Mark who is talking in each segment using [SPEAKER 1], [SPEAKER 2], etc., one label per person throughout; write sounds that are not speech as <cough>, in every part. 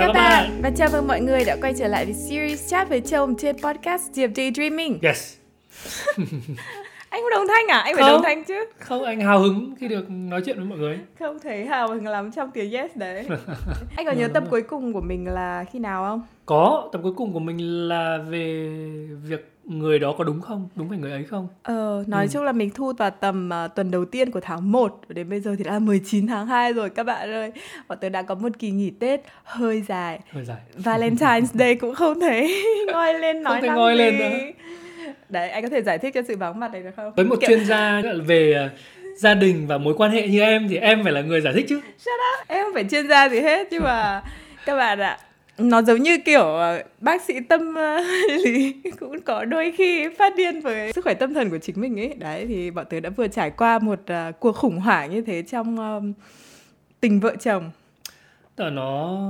[SPEAKER 1] chào, các bạn. bạn và chào mừng mọi người đã quay trở lại với series chat với chồng trên podcast Diệp Daydreaming.
[SPEAKER 2] Yes. <laughs>
[SPEAKER 1] anh có đồng thanh à? Anh không, phải đồng thanh chứ?
[SPEAKER 2] Không, anh hào hứng khi được nói chuyện với mọi người.
[SPEAKER 1] Không thấy hào hứng lắm trong tiếng yes đấy. <laughs> anh có nhớ tập cuối cùng của mình là khi nào không?
[SPEAKER 2] Có, tập cuối cùng của mình là về việc người đó có đúng không? Đúng phải người ấy không?
[SPEAKER 1] Ờ nói ừ. chung là mình thu vào tầm uh, tuần đầu tiên của tháng 1 đến bây giờ thì đã là 19 tháng 2 rồi các bạn ơi. Bọn tớ đã có một kỳ nghỉ Tết hơi dài.
[SPEAKER 2] Hơi dài.
[SPEAKER 1] Valentine's Day cũng không thấy <laughs> ngoi lên nói
[SPEAKER 2] không thể ngoi gì. lên nữa.
[SPEAKER 1] Đấy anh có thể giải thích cho sự vắng mặt này được không?
[SPEAKER 2] Với một Kiểu... chuyên gia về uh, gia đình và mối quan hệ như em thì em phải là người giải thích chứ.
[SPEAKER 1] Shut up. em không phải chuyên gia gì hết. Nhưng mà các bạn ạ nó giống như kiểu ờ, bác sĩ tâm ờ, <laughs> lý cũng có đôi khi phát điên với sức khỏe tâm thần của chính mình ấy đấy thì bọn tớ đã vừa trải qua một uh, cuộc khủng hoảng như thế trong tình vợ chồng
[SPEAKER 2] là nó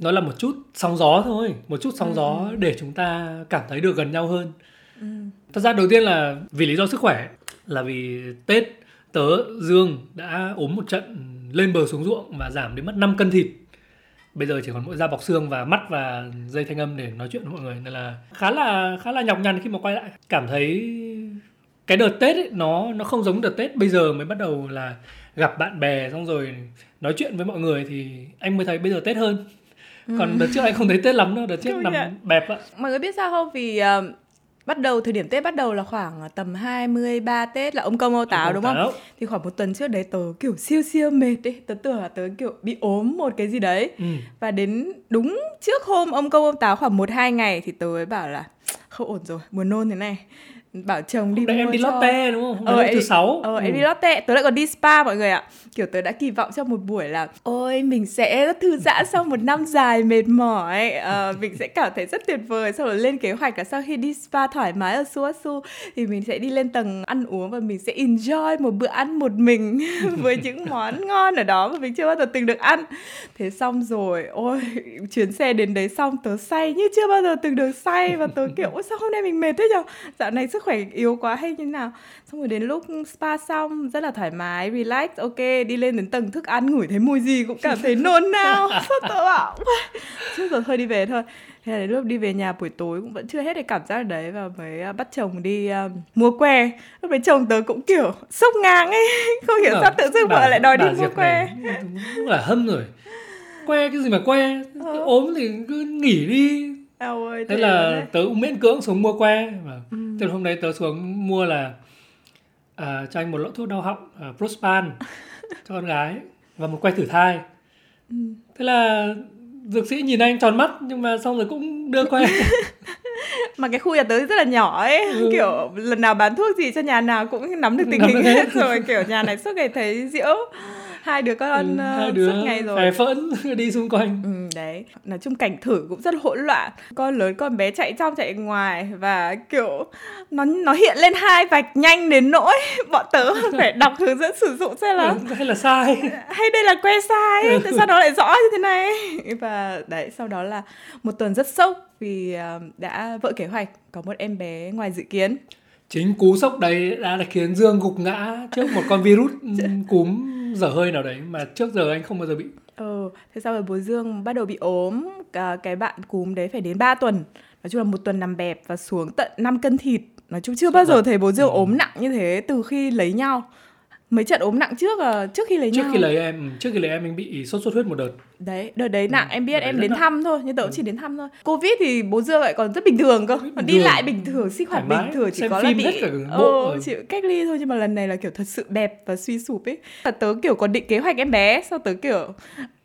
[SPEAKER 2] nó là một chút sóng gió thôi một chút sóng ừ. gió để chúng ta cảm thấy được gần nhau hơn ừ. thật ra đầu tiên là vì lý do sức khỏe là vì tết tớ dương đã ốm một trận lên bờ xuống ruộng và giảm đến mất 5 cân thịt bây giờ chỉ còn mỗi da bọc xương và mắt và dây thanh âm để nói chuyện với mọi người nên là khá là khá là nhọc nhằn khi mà quay lại. Cảm thấy cái đợt tết ấy, nó nó không giống đợt tết bây giờ mới bắt đầu là gặp bạn bè xong rồi nói chuyện với mọi người thì anh mới thấy bây giờ tết hơn. Còn ừ. đợt trước anh không thấy tết lắm đâu đợt trước nằm bẹp ạ.
[SPEAKER 1] Mọi người biết sao không? Vì uh, bắt đầu thời điểm Tết bắt đầu là khoảng à, tầm 23 Tết là ông công ông táo đúng không? Táo. Thì khoảng một tuần trước đấy tớ kiểu siêu siêu mệt đấy, tớ tưởng là tớ kiểu bị ốm một cái gì đấy. Ừ. Và đến đúng trước hôm ông công ông táo khoảng một hai ngày thì tớ mới bảo là không ổn rồi, buồn nôn thế này bảo chồng đi
[SPEAKER 2] mua em đi cho... Lotte đúng không?
[SPEAKER 1] Ờ,
[SPEAKER 2] em, thứ sáu.
[SPEAKER 1] Ờ, ừ. em đi Lotte, tớ lại còn đi spa mọi người ạ. Kiểu tớ đã kỳ vọng trong một buổi là ôi mình sẽ thư giãn sau một năm dài mệt mỏi, ờ, mình sẽ cảm thấy rất tuyệt vời. Sau đó lên kế hoạch là sau khi đi spa thoải mái ở Suasu thì mình sẽ đi lên tầng ăn uống và mình sẽ enjoy một bữa ăn một mình <laughs> với những món ngon ở đó mà mình chưa bao giờ từng được ăn. Thế xong rồi, ôi chuyến xe đến đấy xong tớ say như chưa bao giờ từng được say và tớ kiểu ôi sao hôm nay mình mệt thế nhở? Dạo này sức khỏe yếu quá hay như nào. Xong rồi đến lúc spa xong rất là thoải mái relax ok đi lên đến tầng thức ăn ngửi thấy mùi gì cũng cảm thấy nôn nao <laughs> sao tớ bảo. Trước giờ thôi đi về thôi. Thế là đến lúc đi về nhà buổi tối cũng vẫn chưa hết cái cảm giác đấy và mới à, bắt chồng đi uh, mua que. Lúc đấy chồng tớ cũng kiểu sốc ngang ấy <laughs> không hiểu sao tự dưng vợ lại đòi đi mua que.
[SPEAKER 2] cũng là hâm rồi. Que cái gì mà que? Ừ. ốm thì cứ nghỉ đi.
[SPEAKER 1] Eo ơi,
[SPEAKER 2] thế là tớ cũng miễn cưỡng xuống mua que và ừ. Từ hôm đấy tớ xuống mua là à, cho anh một lọ thuốc đau họng uh, Prospan cho con gái và một que thử thai ừ. thế là dược sĩ nhìn anh tròn mắt nhưng mà xong rồi cũng đưa que <laughs>
[SPEAKER 1] mà cái khu nhà tớ rất là nhỏ ấy ừ. kiểu lần nào bán thuốc gì cho nhà nào cũng nắm được tình hình hết rồi kiểu nhà này suốt ngày thấy diễu hai đứa con ừ, hai đứa suốt ngày rồi.
[SPEAKER 2] phè phỡn <laughs> đi xung quanh.
[SPEAKER 1] Ừ, đấy. Nói chung cảnh thử cũng rất hỗn loạn. Con lớn con bé chạy trong chạy ngoài và kiểu nó nó hiện lên hai vạch nhanh đến nỗi <laughs> bọn tớ <laughs> phải đọc hướng dẫn sử dụng xem là
[SPEAKER 2] ừ, hay là sai.
[SPEAKER 1] Hay đây là que sai ừ. tại sao nó lại rõ như thế này? Và đấy sau đó là một tuần rất sốc vì đã vỡ kế hoạch có một em bé ngoài dự kiến.
[SPEAKER 2] Chính cú sốc đấy đã là khiến Dương gục ngã trước một con virus cúm dở hơi nào đấy mà trước giờ anh không bao giờ bị.
[SPEAKER 1] Ừ thế sau rồi bố dương bắt đầu bị ốm cái bạn cúm đấy phải đến 3 tuần. Nói chung là một tuần nằm bẹp và xuống tận 5 cân thịt. Nói chung chưa bao giờ thấy bố dương ừ. ốm nặng như thế từ khi lấy nhau mấy trận ốm nặng trước à, trước khi lấy
[SPEAKER 2] trước
[SPEAKER 1] nhau.
[SPEAKER 2] khi lấy em trước khi lấy em anh bị sốt xuất huyết một đợt.
[SPEAKER 1] Đấy đợt đấy nặng ừ. em biết em đến nặng. thăm thôi nhưng tớ cũng chỉ đến thăm thôi. Covid thì bố dương lại còn rất bình thường cơ còn đi lại bình thường sinh hoạt bình thường chỉ có là bị ờ, chỉ cách ly thôi nhưng mà lần này là kiểu thật sự bẹp và suy sụp ấy. Và tớ kiểu còn định kế hoạch em bé sau tớ kiểu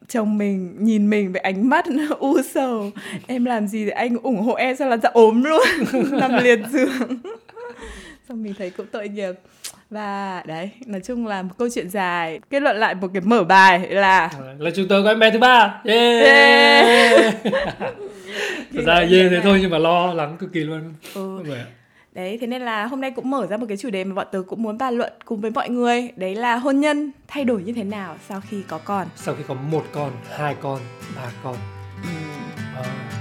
[SPEAKER 1] chồng mình nhìn mình với ánh mắt <laughs> u sầu. Em làm gì để anh ủng hộ em sao là ra ốm luôn <laughs> nằm liệt giường. <laughs> Xong mình thấy cũng tội nghiệp và đấy nói chung là một câu chuyện dài kết luận lại một cái mở bài là
[SPEAKER 2] là chúng tôi có em bé thứ ba. Yeah, yeah. <laughs> thật ra yeah thế thôi nhưng mà lo lắng cực kỳ luôn. Ừ.
[SPEAKER 1] đấy thế nên là hôm nay cũng mở ra một cái chủ đề mà bọn tớ cũng muốn bàn luận cùng với mọi người. Đấy là hôn nhân thay đổi như thế nào sau khi có con?
[SPEAKER 2] Sau khi có một con hai con ba con. Ừ. à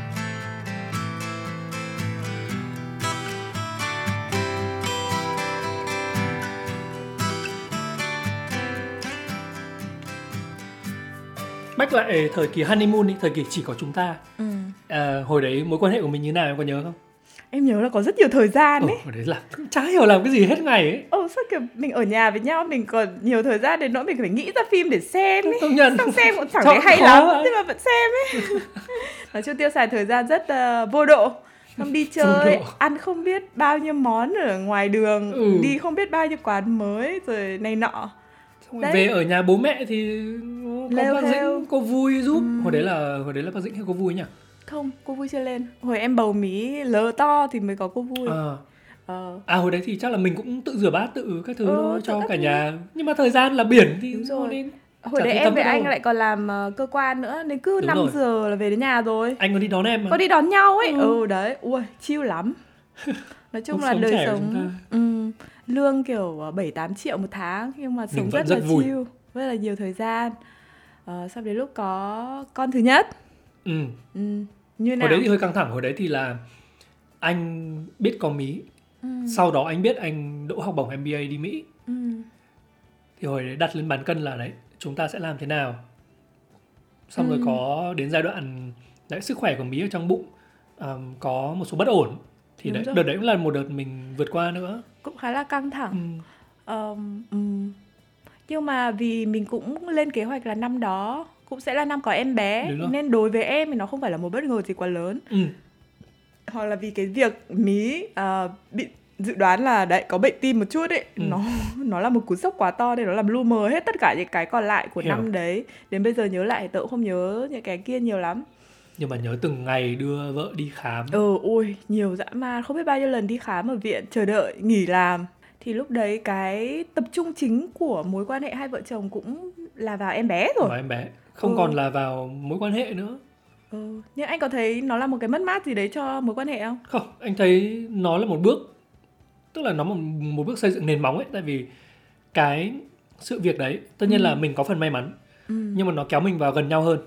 [SPEAKER 2] flashback lại thời kỳ honeymoon đi thời kỳ chỉ có chúng ta.
[SPEAKER 1] Ừ.
[SPEAKER 2] à, hồi đấy mối quan hệ của mình như nào em có nhớ không?
[SPEAKER 1] Em nhớ là có rất nhiều thời gian ấy
[SPEAKER 2] hồi đấy là chả hiểu làm cái gì hết ngày ấy
[SPEAKER 1] Ồ sao kiểu mình ở nhà với nhau mình còn nhiều thời gian đến nỗi mình phải nghĩ ra phim để xem ấy
[SPEAKER 2] công nhận.
[SPEAKER 1] Xong xem cũng chẳng thấy hay lắm
[SPEAKER 2] vậy?
[SPEAKER 1] nhưng mà vẫn xem ấy <laughs> Nói chung tiêu xài thời gian rất ờ, vô độ. Xong đi chơi, ăn không biết bao nhiêu món ở ngoài đường
[SPEAKER 2] Ừ.
[SPEAKER 1] Đi không biết bao nhiêu quán mới rồi này nọ
[SPEAKER 2] Xong
[SPEAKER 1] Đấy.
[SPEAKER 2] về ở nhà bố mẹ thì có
[SPEAKER 1] Lêu
[SPEAKER 2] bác. Dĩnh cô vui giúp
[SPEAKER 1] Ừ.
[SPEAKER 2] hồi đấy là hồi đấy là bác Dĩnh hay cô vui nhỉ
[SPEAKER 1] Không, cô vui chưa lên Hồi em bầu mí lỡ to thì mới có cô vui
[SPEAKER 2] à,
[SPEAKER 1] Ờ,
[SPEAKER 2] à hồi đấy thì chắc là mình cũng tự rửa bát tự các thứ
[SPEAKER 1] Ừ,
[SPEAKER 2] thôi cho cả
[SPEAKER 1] thứ.
[SPEAKER 2] nhà nhưng mà thời gian là biển thì
[SPEAKER 1] Đúng rồi.
[SPEAKER 2] nên
[SPEAKER 1] Hồi đấy em với
[SPEAKER 2] đâu.
[SPEAKER 1] anh lại còn làm ờ, cơ quan nữa Nên cứ
[SPEAKER 2] Đúng
[SPEAKER 1] 5
[SPEAKER 2] rồi.
[SPEAKER 1] giờ là về đến nhà rồi
[SPEAKER 2] anh có đi đón em mà
[SPEAKER 1] có đi đón nhau ấy
[SPEAKER 2] Ừ.
[SPEAKER 1] ừ, đấy ui chill lắm <laughs> nói chung
[SPEAKER 2] Cuộc
[SPEAKER 1] là
[SPEAKER 2] sống
[SPEAKER 1] đời sống ừ, lương kiểu ờ, bảy tám triệu một tháng nhưng mà sống rất,
[SPEAKER 2] rất
[SPEAKER 1] là
[SPEAKER 2] vui.
[SPEAKER 1] chill rất là nhiều thời gian. Ờ, sau đến lúc có con thứ nhất.
[SPEAKER 2] Ừ.
[SPEAKER 1] ừ, như nào
[SPEAKER 2] hồi đấy thì hơi căng thẳng hồi đấy thì là anh biết có mí.
[SPEAKER 1] Ừ,
[SPEAKER 2] sau đó anh biết anh đỗ học bổng MBA đi Mỹ.
[SPEAKER 1] Ừ,
[SPEAKER 2] thì hồi đấy đặt lên bàn cân là đấy chúng ta sẽ làm thế nào? Xong rồi
[SPEAKER 1] Ừ.
[SPEAKER 2] có đến giai đoạn đấy sức khỏe của mí ở trong bụng ờm, có một số bất ổn thì
[SPEAKER 1] Đúng
[SPEAKER 2] đấy,
[SPEAKER 1] rồi.
[SPEAKER 2] đợt đấy cũng là một đợt mình vượt qua nữa
[SPEAKER 1] cũng khá là căng thẳng
[SPEAKER 2] ừ.
[SPEAKER 1] Ừm. nhưng mà vì mình cũng lên kế hoạch là năm đó cũng sẽ là năm có em bé nên đối với em thì nó không phải là một bất ngờ gì quá lớn
[SPEAKER 2] Ừ.
[SPEAKER 1] hoặc là vì cái việc mí à, bị dự đoán là đấy có bệnh tim một chút ấy
[SPEAKER 2] Ừ.
[SPEAKER 1] nó nó là một cú sốc quá to nên nó làm lu mờ hết tất cả những cái còn lại của
[SPEAKER 2] Hiểu.
[SPEAKER 1] năm đấy đến bây giờ nhớ lại tớ cũng không nhớ những cái kia nhiều lắm
[SPEAKER 2] nhưng mà nhớ từng ngày đưa vợ đi khám
[SPEAKER 1] ừ ui nhiều dã man không biết bao nhiêu lần đi khám ở viện chờ đợi nghỉ làm thì lúc đấy cái tập trung chính của mối quan hệ hai vợ chồng cũng là vào em bé rồi
[SPEAKER 2] của em bé không
[SPEAKER 1] Ừ.
[SPEAKER 2] còn là vào mối quan hệ nữa
[SPEAKER 1] ừ. nhưng anh có thấy nó là một cái mất mát gì đấy cho mối quan hệ không
[SPEAKER 2] không anh thấy nó là một bước tức là nó một, một bước xây dựng nền móng ấy tại vì cái sự việc đấy tất nhiên
[SPEAKER 1] Ừ.
[SPEAKER 2] là mình có phần may mắn
[SPEAKER 1] ừ.
[SPEAKER 2] nhưng mà nó kéo mình vào gần nhau hơn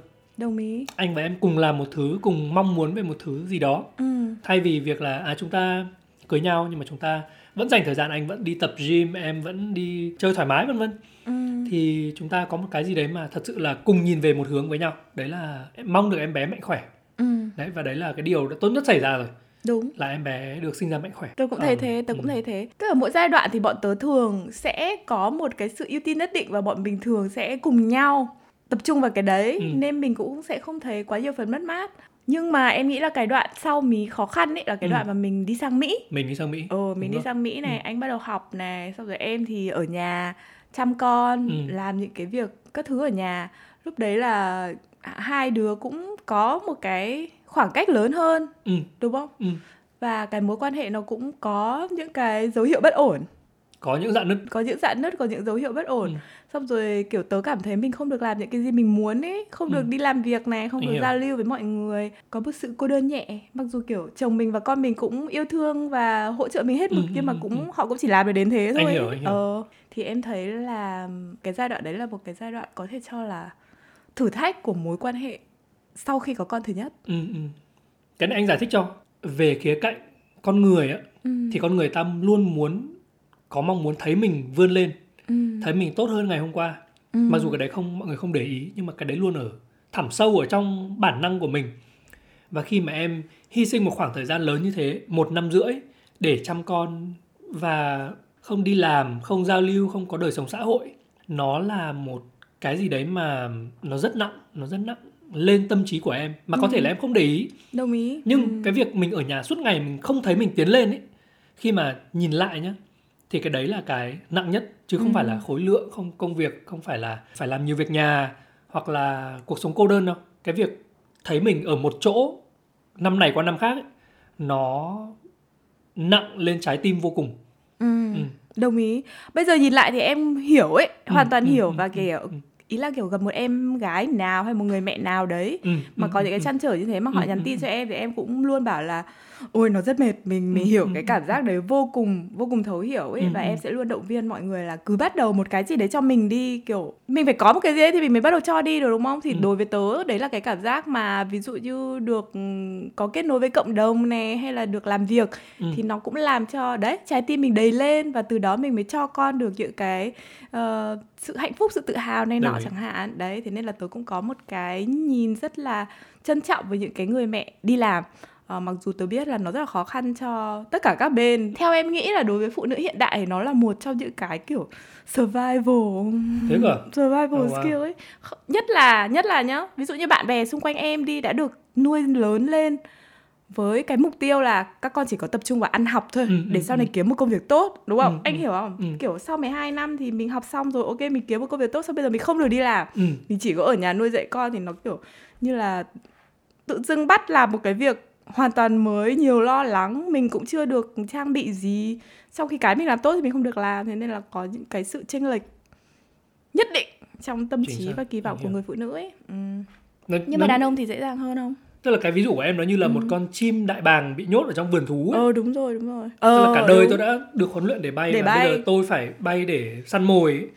[SPEAKER 1] đồng ý.
[SPEAKER 2] Anh và em cùng làm một thứ cùng mong muốn về một thứ gì đó.
[SPEAKER 1] Ừ.
[SPEAKER 2] thay vì việc là à chúng ta cưới nhau nhưng mà chúng ta vẫn dành thời gian anh vẫn đi tập gym em vẫn đi chơi thoải mái vân vân.
[SPEAKER 1] Ừ.
[SPEAKER 2] thì chúng ta có một cái gì đấy mà thật sự là cùng nhìn về một hướng với nhau. Đấy là em mong được em bé mạnh khỏe.
[SPEAKER 1] Ừ.
[SPEAKER 2] đấy và đấy là cái điều đã tốt nhất xảy ra rồi.
[SPEAKER 1] Đúng.
[SPEAKER 2] Là em bé được sinh ra mạnh khỏe.
[SPEAKER 1] Tôi cũng thấy
[SPEAKER 2] Ờ,
[SPEAKER 1] thế tôi cũng
[SPEAKER 2] ừ.
[SPEAKER 1] thấy thế. Tức là mỗi giai đoạn thì bọn tớ thường sẽ có một cái sự ưu tiên nhất định và bọn mình thường sẽ cùng nhau tập trung vào cái đấy
[SPEAKER 2] Ừ.
[SPEAKER 1] nên mình cũng sẽ không thấy quá nhiều phần mất mát nhưng mà em nghĩ là cái đoạn sau mí khó khăn ấy là cái
[SPEAKER 2] Ừ.
[SPEAKER 1] đoạn mà mình đi sang mỹ
[SPEAKER 2] mình đi sang mỹ
[SPEAKER 1] ờ mình
[SPEAKER 2] Đúng
[SPEAKER 1] đi
[SPEAKER 2] rồi.
[SPEAKER 1] sang mỹ này
[SPEAKER 2] Ừ.
[SPEAKER 1] anh bắt đầu học này xong rồi em thì ở nhà chăm con
[SPEAKER 2] Ừ.
[SPEAKER 1] làm những cái việc các thứ ở nhà lúc đấy là hai đứa cũng có một cái khoảng cách lớn hơn
[SPEAKER 2] ừ,
[SPEAKER 1] đúng không
[SPEAKER 2] ừ.
[SPEAKER 1] và cái mối quan hệ nó cũng có những cái dấu hiệu bất ổn
[SPEAKER 2] có những dạn nứt
[SPEAKER 1] có những dạn nứt có những dấu hiệu bất ổn
[SPEAKER 2] Ừ.
[SPEAKER 1] xong rồi kiểu tớ cảm thấy mình không được làm những cái gì mình muốn ấy không
[SPEAKER 2] Ừ.
[SPEAKER 1] được đi làm việc này không
[SPEAKER 2] Anh
[SPEAKER 1] được giao lưu với mọi người có một sự cô đơn nhẹ mặc dù kiểu chồng mình và con mình cũng yêu thương và hỗ trợ mình hết mực
[SPEAKER 2] Ừ,
[SPEAKER 1] nhưng mà
[SPEAKER 2] ừ,
[SPEAKER 1] cũng
[SPEAKER 2] ừ.
[SPEAKER 1] họ cũng chỉ làm được đến thế thôi
[SPEAKER 2] Anh hiểu, anh hiểu.
[SPEAKER 1] ờ thì em thấy là cái giai đoạn đấy là một cái giai đoạn có thể cho là thử thách của mối quan hệ sau khi có con thứ nhất
[SPEAKER 2] ừ, ừ. cái này anh giải thích cho về khía cạnh con người á
[SPEAKER 1] ừ.
[SPEAKER 2] thì con người ta luôn muốn có mong muốn thấy mình vươn lên
[SPEAKER 1] ừ.
[SPEAKER 2] thấy mình tốt hơn ngày hôm qua
[SPEAKER 1] ừ.
[SPEAKER 2] mặc dù cái đấy không mọi người không để ý nhưng mà cái đấy luôn ở thẳm sâu ở trong bản năng của mình và khi mà em hy sinh một khoảng thời gian lớn như thế một năm rưỡi để chăm con và không đi làm không giao lưu không có đời sống xã hội nó là một cái gì đấy mà nó rất nặng nó rất nặng lên tâm trí của em mà có
[SPEAKER 1] Ừ.
[SPEAKER 2] thể là em không để ý
[SPEAKER 1] đồng ý
[SPEAKER 2] nhưng
[SPEAKER 1] ừ.
[SPEAKER 2] cái việc mình ở nhà suốt ngày mình không thấy mình tiến lên ấy khi mà nhìn lại nhá thì cái đấy là cái nặng nhất chứ không
[SPEAKER 1] Ừ.
[SPEAKER 2] phải là khối lượng không công việc không phải là phải làm nhiều việc nhà hoặc là cuộc sống cô đơn đâu cái việc thấy mình ở một chỗ năm này qua năm khác ấy, nó nặng lên trái tim vô cùng
[SPEAKER 1] Ừ.
[SPEAKER 2] Ừ.
[SPEAKER 1] Đồng ý. Bây giờ nhìn lại thì em hiểu ấy,
[SPEAKER 2] Ừ,
[SPEAKER 1] hoàn toàn
[SPEAKER 2] ừ,
[SPEAKER 1] hiểu
[SPEAKER 2] ừ,
[SPEAKER 1] và
[SPEAKER 2] ừ,
[SPEAKER 1] kiểu
[SPEAKER 2] ừ.
[SPEAKER 1] ý là kiểu gặp một em gái nào hay một người mẹ nào đấy
[SPEAKER 2] ừ,
[SPEAKER 1] mà
[SPEAKER 2] ừ,
[SPEAKER 1] có
[SPEAKER 2] ừ,
[SPEAKER 1] những cái
[SPEAKER 2] ừ.
[SPEAKER 1] chăn trở như thế mà họ
[SPEAKER 2] Ừ,
[SPEAKER 1] nhắn
[SPEAKER 2] ừ,
[SPEAKER 1] tin
[SPEAKER 2] ừ.
[SPEAKER 1] cho em thì em cũng luôn bảo là ôi nó rất mệt mình mình
[SPEAKER 2] Ừ,
[SPEAKER 1] hiểu
[SPEAKER 2] ừ,
[SPEAKER 1] cái
[SPEAKER 2] ừ,
[SPEAKER 1] cảm giác đấy vô cùng vô cùng thấu hiểu ấy và em sẽ luôn động viên mọi người là cứ bắt đầu một cái gì đấy cho mình đi kiểu mình phải có một cái gì đấy thì mình mới bắt đầu cho đi được đúng không? Thì đối với tớ đấy là cái cảm giác mà ví dụ như được có kết nối với cộng đồng này hay là được làm việc thì nó cũng làm cho đấy trái tim mình đầy lên và từ đó mình mới cho con được những cái ờ, sự hạnh phúc sự tự hào này nọ chẳng hạn. Đấy thế nên là tớ cũng có một cái nhìn rất là trân trọng với những cái người mẹ đi làm à, mặc dù tớ biết là nó rất là khó khăn cho tất cả các bên theo em nghĩ là đối với phụ nữ hiện đại thì nó là một trong những cái kiểu survival
[SPEAKER 2] thế cơ
[SPEAKER 1] survival oh, wow. skill ấy nhất là nhất là nhá ví dụ như bạn bè xung quanh em đi đã được nuôi lớn lên với cái mục tiêu là các con chỉ có tập trung vào ăn học thôi ừ, để ừ, sau này ừ. kiếm một công việc tốt đúng không? Ừ, Anh ừ, hiểu không? Ừ. Kiểu sau 12 năm thì mình học xong rồi ok mình kiếm một công việc tốt sau bây giờ mình không được đi làm. Ừ. Mình chỉ có ở nhà nuôi dạy con thì nó kiểu như là tự dưng bắt làm một cái việc hoàn toàn mới nhiều lo lắng mình cũng chưa được trang bị gì sau khi cái mình làm tốt thì mình không được làm thế nên là có những cái sự chênh lệch nhất định trong tâm Chính trí xác. và kỳ vọng của người phụ nữ ấy ừ. nó, nhưng nó... mà đàn ông thì dễ dàng hơn không
[SPEAKER 2] tức là cái ví dụ của em nó như là ừ. một con chim đại bàng bị nhốt ở trong vườn thú
[SPEAKER 1] ấy. ờ đúng rồi đúng rồi
[SPEAKER 2] ờ, tức là cả đời đúng. tôi đã được huấn luyện để bay để và bay. bây giờ tôi phải bay để săn mồi ấy,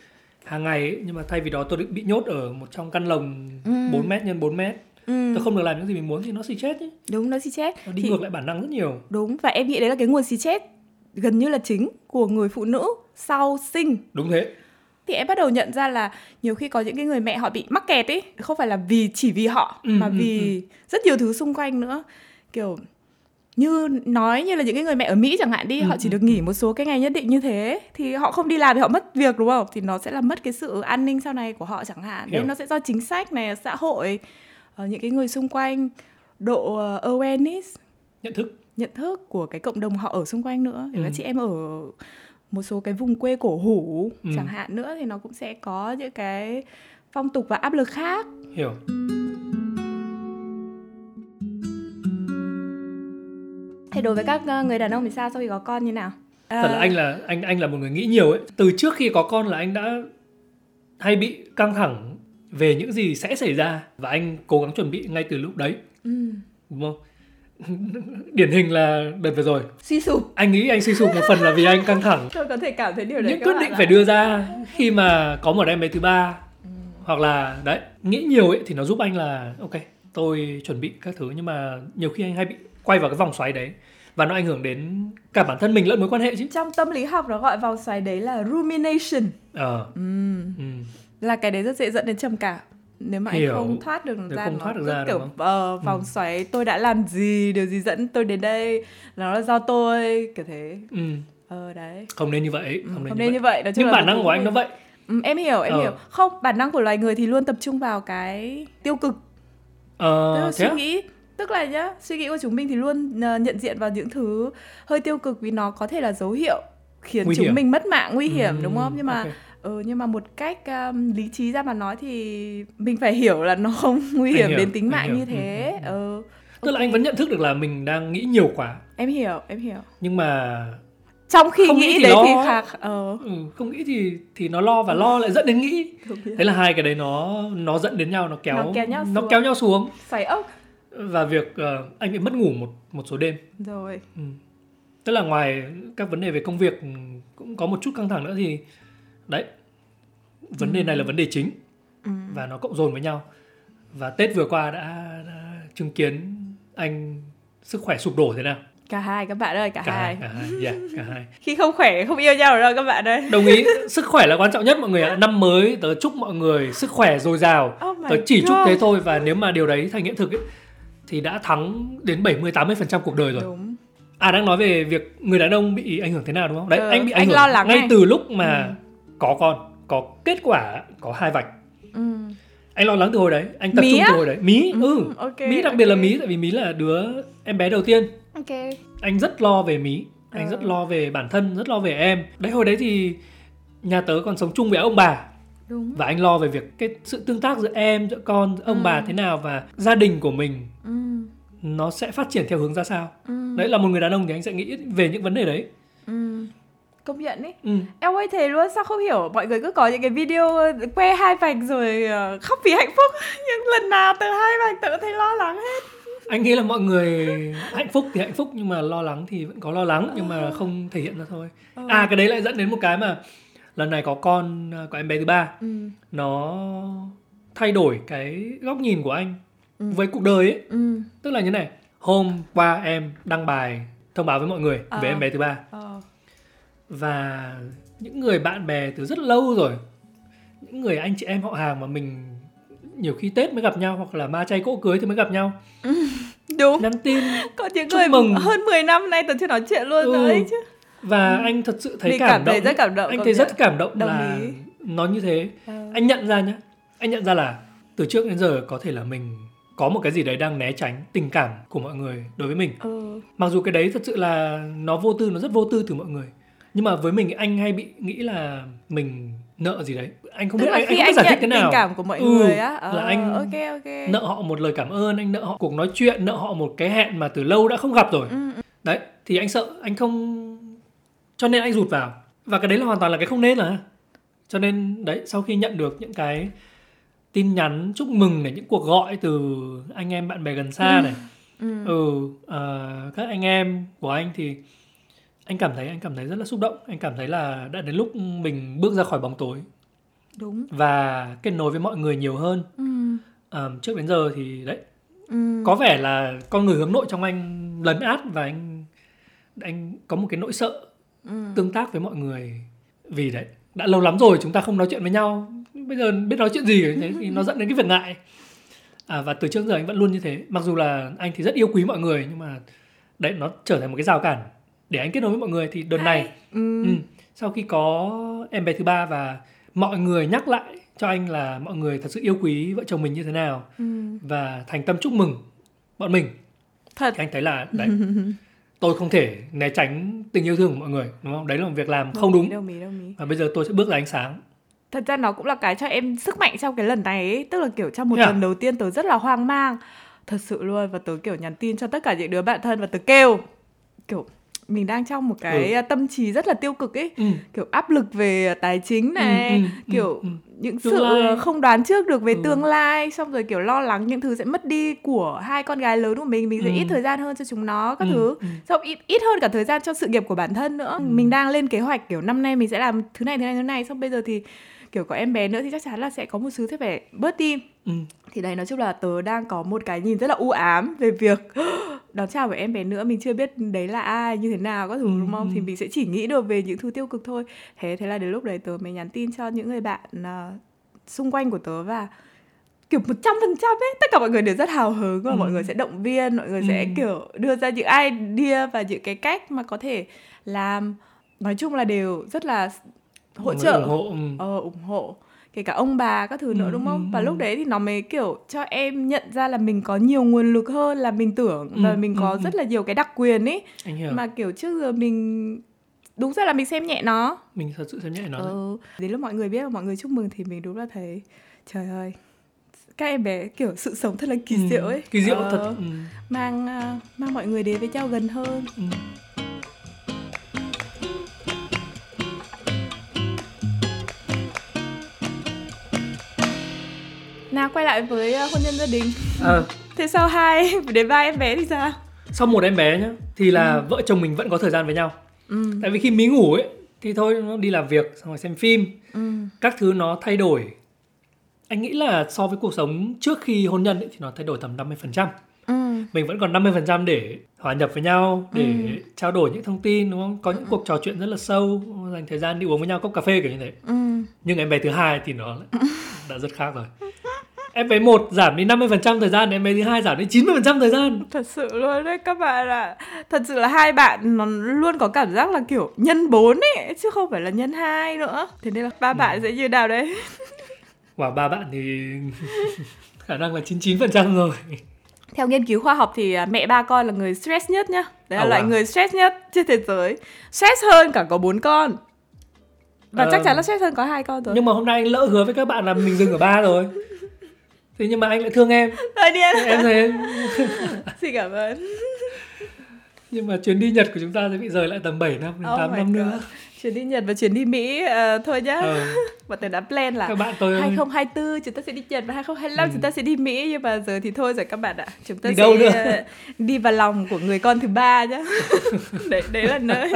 [SPEAKER 2] hàng ngày ấy. nhưng mà thay vì đó tôi bị nhốt ở một trong căn lồng ừ. 4 mét nhân 4 mét ừ. tôi không được làm những gì mình muốn thì nó xì chết ấy.
[SPEAKER 1] đúng nó xì chết
[SPEAKER 2] nó đi thì... ngược lại bản năng rất nhiều
[SPEAKER 1] đúng và em nghĩ đấy là cái nguồn xì chết gần như là chính của người phụ nữ sau sinh
[SPEAKER 2] đúng thế
[SPEAKER 1] thì em bắt đầu nhận ra là nhiều khi có những cái người mẹ họ bị mắc kẹt ấy không phải là vì chỉ vì họ ừ, mà ừ, vì ừ. rất nhiều thứ xung quanh nữa kiểu như nói như là những cái người mẹ ở Mỹ chẳng hạn đi ừ, họ chỉ ừ, được nghỉ một số cái ngày nhất định như thế thì họ không đi làm thì họ mất việc đúng không thì nó sẽ làm mất cái sự an ninh sau này của họ chẳng hạn Hiểu. đấy nó sẽ do chính sách này xã hội những cái người xung quanh độ uh, awareness.
[SPEAKER 2] Nhận thức.
[SPEAKER 1] Nhận thức của cái cộng đồng họ ở xung quanh nữa. Ừ. các chị em ở một số cái vùng quê cổ hủ ừ. chẳng hạn nữa thì nó cũng sẽ có những cái phong tục và áp lực khác.
[SPEAKER 2] Hiểu.
[SPEAKER 1] Thế đối với các ờ, người đàn ông thì sao? Sau khi có con như nào?
[SPEAKER 2] À... thật là anh là anh anh là một người nghĩ nhiều ấy. Từ trước khi có con là anh đã hay bị căng thẳng về những gì sẽ xảy ra và anh cố gắng chuẩn bị ngay từ lúc đấy. Ừ. đúng không? <laughs> Điển hình là đợt vừa rồi.
[SPEAKER 1] Suy sụp.
[SPEAKER 2] Anh nghĩ anh suy sụp một phần là vì anh căng thẳng.
[SPEAKER 1] Tôi có thể cảm thấy điều đấy
[SPEAKER 2] những quyết định phải đưa ra khi mà có một em bé thứ ba. Ừ. hoặc là đấy nghĩ nhiều ấy thì nó giúp anh là ok tôi chuẩn bị các thứ. Nhưng mà nhiều khi anh hay bị quay vào cái vòng xoáy đấy và nó ảnh hưởng đến cả bản thân mình lẫn mối quan hệ chứ.
[SPEAKER 1] Trong tâm lý học nó gọi vòng xoáy đấy là rumination.
[SPEAKER 2] Ờ. Ừ.
[SPEAKER 1] ừ. Là cái đấy rất dễ dẫn đến trầm cảm. Nếu mà Hiểu. anh không thoát được
[SPEAKER 2] nếu ra không thoát được ra
[SPEAKER 1] kiểu uh, vòng ừ. xoáy tôi đã làm gì? Điều gì dẫn tôi đến đây? Nó là do tôi. Kiểu thế. Ừ. ờ đấy.
[SPEAKER 2] Không nên như vậy
[SPEAKER 1] ừ, không nên, không như, nên vậy. như vậy.
[SPEAKER 2] Nhưng bản năng của anh nó vậy.
[SPEAKER 1] Ừ, em hiểu em ờ. hiểu. Không bản năng của loài người thì luôn tập trung vào cái tiêu cực.
[SPEAKER 2] Ờ,
[SPEAKER 1] suy nghĩ tức là nhá suy nghĩ của chúng mình thì luôn uh, nhận diện vào những thứ hơi tiêu cực vì nó có thể là dấu hiệu khiến nguy chúng hiểm. mình mất mạng nguy hiểm ừ, đúng không? Nhưng mà okay ừ nhưng mà một cách um, lý trí ra mà nói thì mình phải hiểu là nó không <laughs> nguy hiểm hiểu, đến tính mạng như thế ừ, ừ. ừ.
[SPEAKER 2] tức okay. là anh vẫn nhận thức được là mình đang nghĩ nhiều quá
[SPEAKER 1] em hiểu em hiểu
[SPEAKER 2] nhưng mà
[SPEAKER 1] trong khi không nghĩ, nghĩ thì đấy lo, thì khác ờ.
[SPEAKER 2] ừ, không nghĩ thì thì nó lo và lo lại dẫn đến nghĩ thế là hai cái đấy nó nó dẫn đến nhau nó kéo nó kéo nhau, nó xuống. kéo nhau xuống
[SPEAKER 1] phải ốc
[SPEAKER 2] và việc uh, anh bị mất ngủ một một số đêm
[SPEAKER 1] rồi ừ.
[SPEAKER 2] tức là ngoài các vấn đề về công việc cũng có một chút căng thẳng nữa thì đấy. Vấn đề này là ừ. vấn đề chính. Ừ. và nó cộng dồn với nhau. Và tết vừa qua đã, đã chứng kiến anh sức khỏe sụp đổ thế nào?
[SPEAKER 1] Cả hai các bạn ơi cả,
[SPEAKER 2] cả
[SPEAKER 1] hai
[SPEAKER 2] cả hai yeah, cả hai. <laughs>
[SPEAKER 1] Khi không khỏe không yêu nhau đâu các bạn ơi.
[SPEAKER 2] Đồng ý. Sức khỏe là quan trọng nhất mọi người ạ. Năm mới tớ chúc mọi người sức khỏe dồi dào. Oh tớ chỉ God. chúc thế thôi. Và nếu mà điều đấy thành hiện thực ấy, thì đã thắng đến 70 80 phần trăm cuộc đời rồi. Đúng. à đang nói về việc người đàn ông bị ảnh hưởng thế nào đúng không? Đấy ừ, anh bị ảnh anh hưởng lo lắng ngay này. từ lúc mà ừ có con có kết quả có hai vạch ừ. anh lo lắng từ hồi đấy anh tập mí trung từ hồi đấy mí ừ, ừ. Okay, mí đặc okay. biệt là mí tại vì mí là đứa em bé đầu tiên
[SPEAKER 1] okay.
[SPEAKER 2] anh rất lo về mí anh ừ. rất lo về bản thân rất lo về em đấy hồi đấy thì nhà tớ còn sống chung với ông bà
[SPEAKER 1] Đúng.
[SPEAKER 2] và anh lo về việc cái sự tương tác giữa em giữa con giữa ông ừ. bà thế nào và gia đình của mình ừ. nó sẽ phát triển theo hướng ra sao ừ. đấy là một người đàn ông thì anh sẽ nghĩ về những vấn đề đấy
[SPEAKER 1] công nhận ấy ừ. em ơi thế luôn sao không hiểu mọi người cứ có những cái video que hai vạch rồi ờ, khóc vì hạnh phúc <laughs> nhưng lần nào từ hai vạch tự thấy lo lắng hết
[SPEAKER 2] anh nghĩ là mọi người hạnh phúc thì hạnh phúc nhưng mà lo lắng thì vẫn có lo lắng nhưng mà ờ. không thể hiện ra thôi ừ. à cái đấy lại dẫn đến một cái mà lần này có con ờ, có em bé thứ ba ừ. nó thay đổi cái góc nhìn của anh ừ. với cuộc đời ấy ừ. tức là như này hôm qua em đăng bài thông báo với mọi người à. về em bé thứ ba à và những người bạn bè từ rất lâu rồi những người anh chị em họ hàng mà mình nhiều khi Tết mới gặp nhau hoặc là ma chay cỗ cưới thì mới gặp nhau
[SPEAKER 1] đúng
[SPEAKER 2] nhắn tin <laughs>
[SPEAKER 1] có những người
[SPEAKER 2] mừng.
[SPEAKER 1] hơn 10 năm nay tớ chưa nói chuyện luôn
[SPEAKER 2] Ừ.
[SPEAKER 1] rồi ấy chứ
[SPEAKER 2] và anh thật sự thấy
[SPEAKER 1] Mình
[SPEAKER 2] cảm,
[SPEAKER 1] cảm thấy
[SPEAKER 2] động
[SPEAKER 1] rất cảm động,
[SPEAKER 2] anh thấy
[SPEAKER 1] nhận.
[SPEAKER 2] rất cảm động
[SPEAKER 1] Đồng
[SPEAKER 2] là
[SPEAKER 1] ý.
[SPEAKER 2] nó như thế
[SPEAKER 1] Ờ.
[SPEAKER 2] anh nhận ra nhá anh nhận ra là từ trước đến giờ có thể là mình có một cái gì đấy đang né tránh tình cảm của mọi người đối với mình
[SPEAKER 1] ừ.
[SPEAKER 2] mặc dù cái đấy thật sự là nó vô tư nó rất vô tư từ mọi người nhưng mà với mình anh hay bị nghĩ là mình nợ gì đấy. Anh không
[SPEAKER 1] Tức
[SPEAKER 2] biết
[SPEAKER 1] là
[SPEAKER 2] anh, anh không biết giải thích thế nào.
[SPEAKER 1] tình cảm của mọi
[SPEAKER 2] Ừ,
[SPEAKER 1] người á.
[SPEAKER 2] là
[SPEAKER 1] ờ,
[SPEAKER 2] anh
[SPEAKER 1] ok ok.
[SPEAKER 2] nợ họ một lời cảm ơn anh nợ họ cuộc nói chuyện nợ họ một cái hẹn mà từ lâu đã không gặp rồi.
[SPEAKER 1] Ừ, ừ.
[SPEAKER 2] đấy thì anh sợ anh không cho nên anh rụt vào. Và cái đấy là hoàn toàn là cái không nên là cho nên đấy sau khi nhận được những cái tin nhắn chúc mừng này những cuộc gọi từ anh em bạn bè gần xa này
[SPEAKER 1] Ừ.
[SPEAKER 2] ừ ờ, các anh em của anh thì anh cảm thấy anh cảm thấy rất là xúc động. Anh cảm thấy là đã đến lúc mình bước ra khỏi bóng tối.
[SPEAKER 1] Đúng.
[SPEAKER 2] Và kết nối với mọi người nhiều hơn.
[SPEAKER 1] Ừ.
[SPEAKER 2] Ờ, trước đến giờ thì đấy.
[SPEAKER 1] Ừ.
[SPEAKER 2] có vẻ là con người hướng nội trong anh lấn át và anh anh có một cái nỗi sợ
[SPEAKER 1] Ừ.
[SPEAKER 2] tương tác với mọi người. Vì đấy đã lâu lắm rồi chúng ta không nói chuyện với nhau. Bây giờ biết nói chuyện gì thế thì nó dẫn đến cái việc ngại. À, và từ trước giờ anh vẫn luôn như thế. Mặc dù là anh thì rất yêu quý mọi người nhưng mà đấy nó trở thành một cái rào cản để anh kết nối với mọi người thì đợt này
[SPEAKER 1] ừ.
[SPEAKER 2] ừ, sau khi có em bé thứ ba và mọi người nhắc lại cho anh là mọi người thật sự yêu quý vợ chồng mình như thế nào
[SPEAKER 1] Ừ.
[SPEAKER 2] và thành tâm chúc mừng bọn mình
[SPEAKER 1] thật
[SPEAKER 2] thì anh thấy là đấy <laughs> tôi không thể né tránh tình yêu thương của mọi người đúng không đấy là một việc làm không đúng
[SPEAKER 1] đồng ý đồng ý
[SPEAKER 2] và bây giờ tôi sẽ bước ra ánh sáng
[SPEAKER 1] thật ra nó cũng là cái cho em sức mạnh trong cái lần này ấy. tức là kiểu trong một
[SPEAKER 2] à?
[SPEAKER 1] tuần đầu tiên tớ rất là hoang mang thật sự luôn và tớ kiểu nhắn tin cho tất cả những đứa bạn thân và tớ kêu kiểu mình đang trong một cái
[SPEAKER 2] Ừ.
[SPEAKER 1] tâm trí rất là tiêu cực ấy
[SPEAKER 2] ừ.
[SPEAKER 1] kiểu áp lực về tài chính này
[SPEAKER 2] Ừ, ừ, ừ,
[SPEAKER 1] kiểu
[SPEAKER 2] ừ.
[SPEAKER 1] những
[SPEAKER 2] Tương
[SPEAKER 1] sự
[SPEAKER 2] lai.
[SPEAKER 1] không đoán trước được về
[SPEAKER 2] Ừ.
[SPEAKER 1] tương lai xong rồi kiểu lo lắng những thứ sẽ mất đi của hai con gái lớn của mình mình sẽ
[SPEAKER 2] Ừ.
[SPEAKER 1] ít thời gian hơn cho chúng nó các
[SPEAKER 2] Ừ,
[SPEAKER 1] thứ
[SPEAKER 2] ừ.
[SPEAKER 1] xong ít ít hơn cả thời gian cho sự nghiệp của bản thân nữa
[SPEAKER 2] Ừ.
[SPEAKER 1] mình đang lên kế hoạch kiểu năm nay mình sẽ làm thứ này thứ này thứ này xong bây giờ thì kiểu có em bé nữa thì chắc chắn là sẽ có một thứ sẽ phải bớt đi
[SPEAKER 2] Ừ.
[SPEAKER 1] thì đấy nói chung là tớ đang có một cái nhìn rất là u ám về việc đón chào với em bé nữa mình chưa biết đấy là ai như thế nào các thứ
[SPEAKER 2] Ừ,
[SPEAKER 1] đúng không
[SPEAKER 2] ừ.
[SPEAKER 1] thì mình sẽ chỉ nghĩ được về những thứ tiêu cực thôi thế thế là đến lúc đấy tớ mới nhắn tin cho những người bạn à, xung quanh của tớ và kiểu một trăm phần trăm ấy tất cả mọi người đều rất hào hứng và
[SPEAKER 2] Ừ.
[SPEAKER 1] mọi người sẽ động viên mọi người sẽ
[SPEAKER 2] Ừ.
[SPEAKER 1] kiểu đưa ra những idea và những cái cách mà có thể làm nói chung là đều rất là hỗ trợ
[SPEAKER 2] ủng hộ ừ.
[SPEAKER 1] ờ, ủng hộ kể cả ông bà các thứ nữa
[SPEAKER 2] Ừ,
[SPEAKER 1] đúng không
[SPEAKER 2] ừ,
[SPEAKER 1] và
[SPEAKER 2] ừ.
[SPEAKER 1] lúc đấy thì nó mới kiểu cho em nhận ra là mình có nhiều nguồn lực hơn là mình tưởng
[SPEAKER 2] Ừ,
[SPEAKER 1] và mình có
[SPEAKER 2] ừ, ừ.
[SPEAKER 1] rất là nhiều cái đặc quyền ấy mà kiểu trước giờ mình đúng ra là mình xem nhẹ nó
[SPEAKER 2] mình thật sự xem nhẹ nó
[SPEAKER 1] ừ. đến lúc mọi người biết và mọi người chúc mừng thì mình đúng là thấy trời ơi các em bé kiểu sự sống thật là kỳ
[SPEAKER 2] Ừ,
[SPEAKER 1] diệu ấy
[SPEAKER 2] kỳ diệu
[SPEAKER 1] Ờ,
[SPEAKER 2] thật ừ.
[SPEAKER 1] mang à, mang mọi người đến với nhau gần hơn
[SPEAKER 2] Ừ.
[SPEAKER 1] nào quay lại với à, hôn nhân gia đình.
[SPEAKER 2] Ờ, <laughs>
[SPEAKER 1] thế sau hai đến ba em bé thì sao?
[SPEAKER 2] Sau một em bé nhá thì là vợ chồng mình vẫn có thời gian với nhau.
[SPEAKER 1] Ừ.
[SPEAKER 2] Tại vì khi mí ngủ ấy thì thôi nó đi làm việc xong rồi xem phim.
[SPEAKER 1] Ừ.
[SPEAKER 2] Các thứ nó thay đổi. Anh nghĩ là so với cuộc sống trước khi hôn nhân ấy, thì nó thay đổi tầm 50%
[SPEAKER 1] ừ.
[SPEAKER 2] Mình vẫn còn 50% để hòa nhập với nhau để
[SPEAKER 1] Ừ.
[SPEAKER 2] trao đổi những thông tin đúng không? Có những cuộc trò chuyện rất là sâu dành thời gian đi uống với nhau cốc cà phê kiểu như thế.
[SPEAKER 1] Ừ.
[SPEAKER 2] Nhưng em bé thứ hai thì nó <laughs> đã rất khác rồi em bé một giảm đi 50% thời gian em bé thứ hai giảm đi 90% thời gian.
[SPEAKER 1] Thật sự luôn đấy các bạn ạ. Thật sự là hai bạn nó luôn có cảm giác là kiểu nhân 4 ấy chứ không phải là nhân 2 nữa. Thế nên là ba bạn sẽ như nào đấy? <laughs>
[SPEAKER 2] Và ba bạn thì <laughs> khả năng là 99% rồi.
[SPEAKER 1] Theo nghiên cứu khoa học thì à, mẹ ba con là người stress nhất nhá. Đấy là
[SPEAKER 2] Oh,
[SPEAKER 1] loại
[SPEAKER 2] wow.
[SPEAKER 1] người stress nhất trên thế giới. Stress hơn cả có bốn con. Và
[SPEAKER 2] Ờ.
[SPEAKER 1] chắc chắn là stress hơn có hai con rồi.
[SPEAKER 2] Nhưng mà hôm nay anh lỡ hứa với các bạn là mình dừng ở ba rồi <laughs> thế nhưng mà anh lại thương em
[SPEAKER 1] Thôi đi em.
[SPEAKER 2] em thấy <laughs>
[SPEAKER 1] xin cảm ơn
[SPEAKER 2] nhưng mà chuyến đi Nhật của chúng ta sẽ bị rời lại tầm 7 năm đến
[SPEAKER 1] Oh
[SPEAKER 2] 8
[SPEAKER 1] my
[SPEAKER 2] năm
[SPEAKER 1] God.
[SPEAKER 2] nữa
[SPEAKER 1] chuyến đi Nhật và chuyến đi Mỹ ờ, thôi nhá
[SPEAKER 2] Ờ, <laughs>
[SPEAKER 1] bọn tớ đã plan là
[SPEAKER 2] các bạn tôi
[SPEAKER 1] 2024 chúng ta sẽ đi Nhật và 2025
[SPEAKER 2] Ừ.
[SPEAKER 1] chúng ta sẽ đi Mỹ nhưng mà giờ thì thôi rồi các bạn ạ chúng ta
[SPEAKER 2] Đi
[SPEAKER 1] sẽ
[SPEAKER 2] nữa?
[SPEAKER 1] ờ, đi vào lòng của người con thứ ba nhá <laughs> đấy đấy là nơi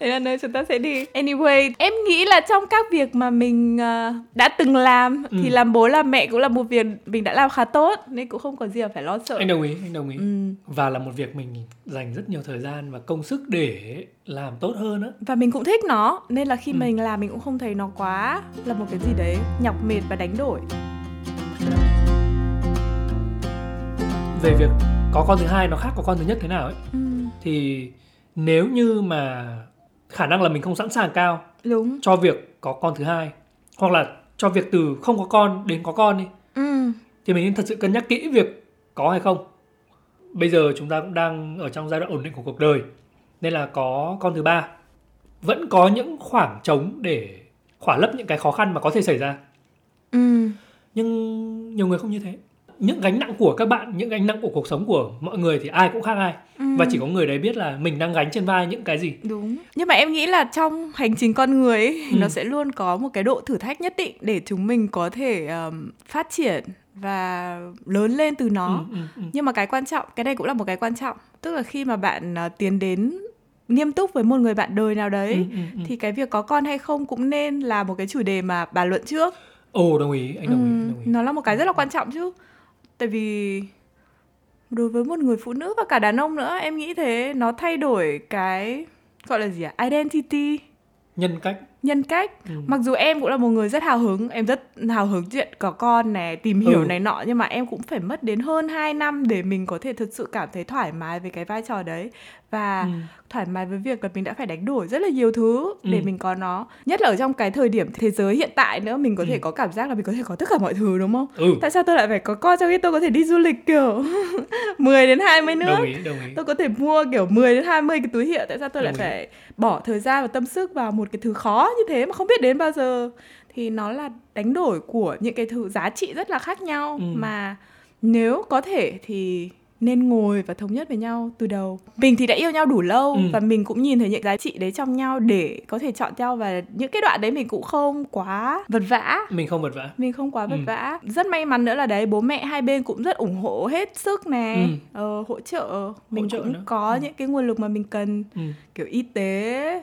[SPEAKER 1] đấy là nơi chúng ta sẽ đi anyway em nghĩ là trong các việc mà mình ờ, đã từng làm
[SPEAKER 2] Ừ.
[SPEAKER 1] thì làm bố làm mẹ cũng là một việc mình đã làm khá tốt nên cũng không có gì phải lo sợ
[SPEAKER 2] anh đồng ý anh đồng ý
[SPEAKER 1] ừ.
[SPEAKER 2] và là một việc mình dành rất nhiều thời gian và công sức để làm tốt hơn á.
[SPEAKER 1] Và mình cũng thích nó nên là khi
[SPEAKER 2] Ừ.
[SPEAKER 1] mình làm mình cũng không thấy nó quá là một cái gì đấy nhọc mệt và đánh đổi.
[SPEAKER 2] Về việc có con thứ hai nó khác có con thứ nhất thế nào ấy
[SPEAKER 1] ừ,
[SPEAKER 2] thì nếu như mà khả năng là mình không sẵn sàng cao
[SPEAKER 1] đúng.
[SPEAKER 2] cho việc có con thứ hai hoặc là cho việc từ không có con đến có con đi
[SPEAKER 1] ừ,
[SPEAKER 2] thì mình nên thật sự cân nhắc kỹ việc có hay không. Bây giờ chúng ta cũng đang ở trong giai đoạn ổn định của cuộc đời nên là có con thứ ba. Vẫn có những khoảng trống để khỏa lấp những cái khó khăn mà có thể xảy ra.
[SPEAKER 1] Ừ,
[SPEAKER 2] nhưng nhiều người không như thế. Những gánh nặng của các bạn những gánh nặng của cuộc sống của mọi người thì ai cũng khác ai.
[SPEAKER 1] Ừ.
[SPEAKER 2] và chỉ có người đấy biết là mình đang gánh trên vai những cái gì.
[SPEAKER 1] Đúng. Nhưng mà em nghĩ là trong hành trình con người ấy,
[SPEAKER 2] Ừ.
[SPEAKER 1] nó sẽ luôn có một cái độ thử thách nhất định để chúng mình có thể um, phát triển và lớn lên từ nó.
[SPEAKER 2] Ừ, ừ, ừ.
[SPEAKER 1] nhưng mà cái quan trọng cái này cũng là một cái quan trọng. Tức là khi mà bạn à, tiến đến nghiêm túc với một người bạn đời nào đấy
[SPEAKER 2] Ừ, ừ, ừ.
[SPEAKER 1] thì cái việc có con hay không cũng nên là một cái chủ đề mà bàn luận trước.
[SPEAKER 2] Ồ đồng ý anh đồng ý,
[SPEAKER 1] Ừm,
[SPEAKER 2] đồng ý.
[SPEAKER 1] nó là một cái rất là quan trọng chứ. Tại vì đối với một người phụ nữ và cả đàn ông nữa em nghĩ thế nó thay đổi cái gọi là gì à identity.
[SPEAKER 2] Nhân cách
[SPEAKER 1] nhân cách
[SPEAKER 2] Ừ.
[SPEAKER 1] mặc dù em cũng là một người rất hào hứng em rất hào hứng chuyện có con này tìm hiểu
[SPEAKER 2] Ừ.
[SPEAKER 1] này nọ nhưng mà em cũng phải mất đến hơn 2 năm để mình có thể thực sự cảm thấy thoải mái với cái vai trò đấy và
[SPEAKER 2] Ừ.
[SPEAKER 1] thoải mái với việc là mình đã phải đánh đổi rất là nhiều thứ để
[SPEAKER 2] Ừ.
[SPEAKER 1] mình có nó nhất là ở trong cái thời điểm thế giới hiện tại nữa mình có thể
[SPEAKER 2] Ừ.
[SPEAKER 1] có cảm giác là mình có thể có tất cả mọi thứ đúng không
[SPEAKER 2] ừ
[SPEAKER 1] tại sao tôi lại phải có con trong khi tôi có thể đi du lịch kiểu <laughs> 10 đến 20 nước
[SPEAKER 2] đồng ý đồng ý
[SPEAKER 1] tôi có thể mua kiểu 10 đến 20 cái túi hiệu tại sao tôi lại
[SPEAKER 2] Đồng ý.
[SPEAKER 1] phải bỏ thời gian và tâm sức vào một cái thứ khó như thế mà không biết đến bao giờ thì nó là đánh đổi của những cái thứ giá trị rất là khác nhau
[SPEAKER 2] Ừ.
[SPEAKER 1] mà nếu có thể thì nên ngồi và thống nhất với nhau từ đầu mình thì đã yêu nhau đủ lâu
[SPEAKER 2] Ừ.
[SPEAKER 1] và mình cũng nhìn thấy những giá trị đấy trong nhau để có thể chọn nhau và những cái đoạn đấy mình cũng không quá vật vã
[SPEAKER 2] mình không vật vã
[SPEAKER 1] mình không quá vất
[SPEAKER 2] Ừ.
[SPEAKER 1] vả rất may mắn nữa là đấy bố mẹ hai bên cũng rất ủng hộ hết sức này ờ, hỗ trợ mình
[SPEAKER 2] trợ
[SPEAKER 1] cũng
[SPEAKER 2] nữa.
[SPEAKER 1] có
[SPEAKER 2] Ừ.
[SPEAKER 1] những cái nguồn lực mà mình cần
[SPEAKER 2] ừ.
[SPEAKER 1] kiểu y tế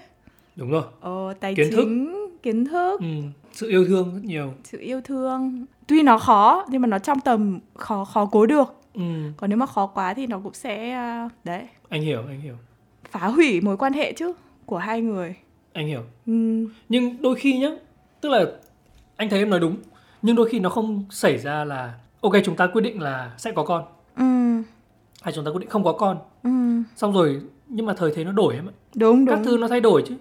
[SPEAKER 2] đúng rồi
[SPEAKER 1] ờ, tài
[SPEAKER 2] Kiến thức.
[SPEAKER 1] chính kiến thức
[SPEAKER 2] ừ. sự yêu thương rất nhiều
[SPEAKER 1] sự yêu thương tuy nó khó nhưng mà nó trong tầm khó khó cố được
[SPEAKER 2] ừ.
[SPEAKER 1] còn nếu mà khó quá thì nó cũng sẽ à, đấy.
[SPEAKER 2] Anh hiểu anh hiểu.
[SPEAKER 1] Phá hủy mối quan hệ chứ của hai người.
[SPEAKER 2] Anh hiểu.
[SPEAKER 1] Ừ,
[SPEAKER 2] nhưng đôi khi nhá tức là anh thấy em nói đúng nhưng đôi khi nó không xảy ra là ok chúng ta quyết định là sẽ có con.
[SPEAKER 1] Ừ,
[SPEAKER 2] hay chúng ta quyết định không có con.
[SPEAKER 1] Ừ.
[SPEAKER 2] xong rồi nhưng mà thời thế nó đổi em ạ.
[SPEAKER 1] Đúng
[SPEAKER 2] các
[SPEAKER 1] đúng
[SPEAKER 2] thứ nó thay đổi chứ.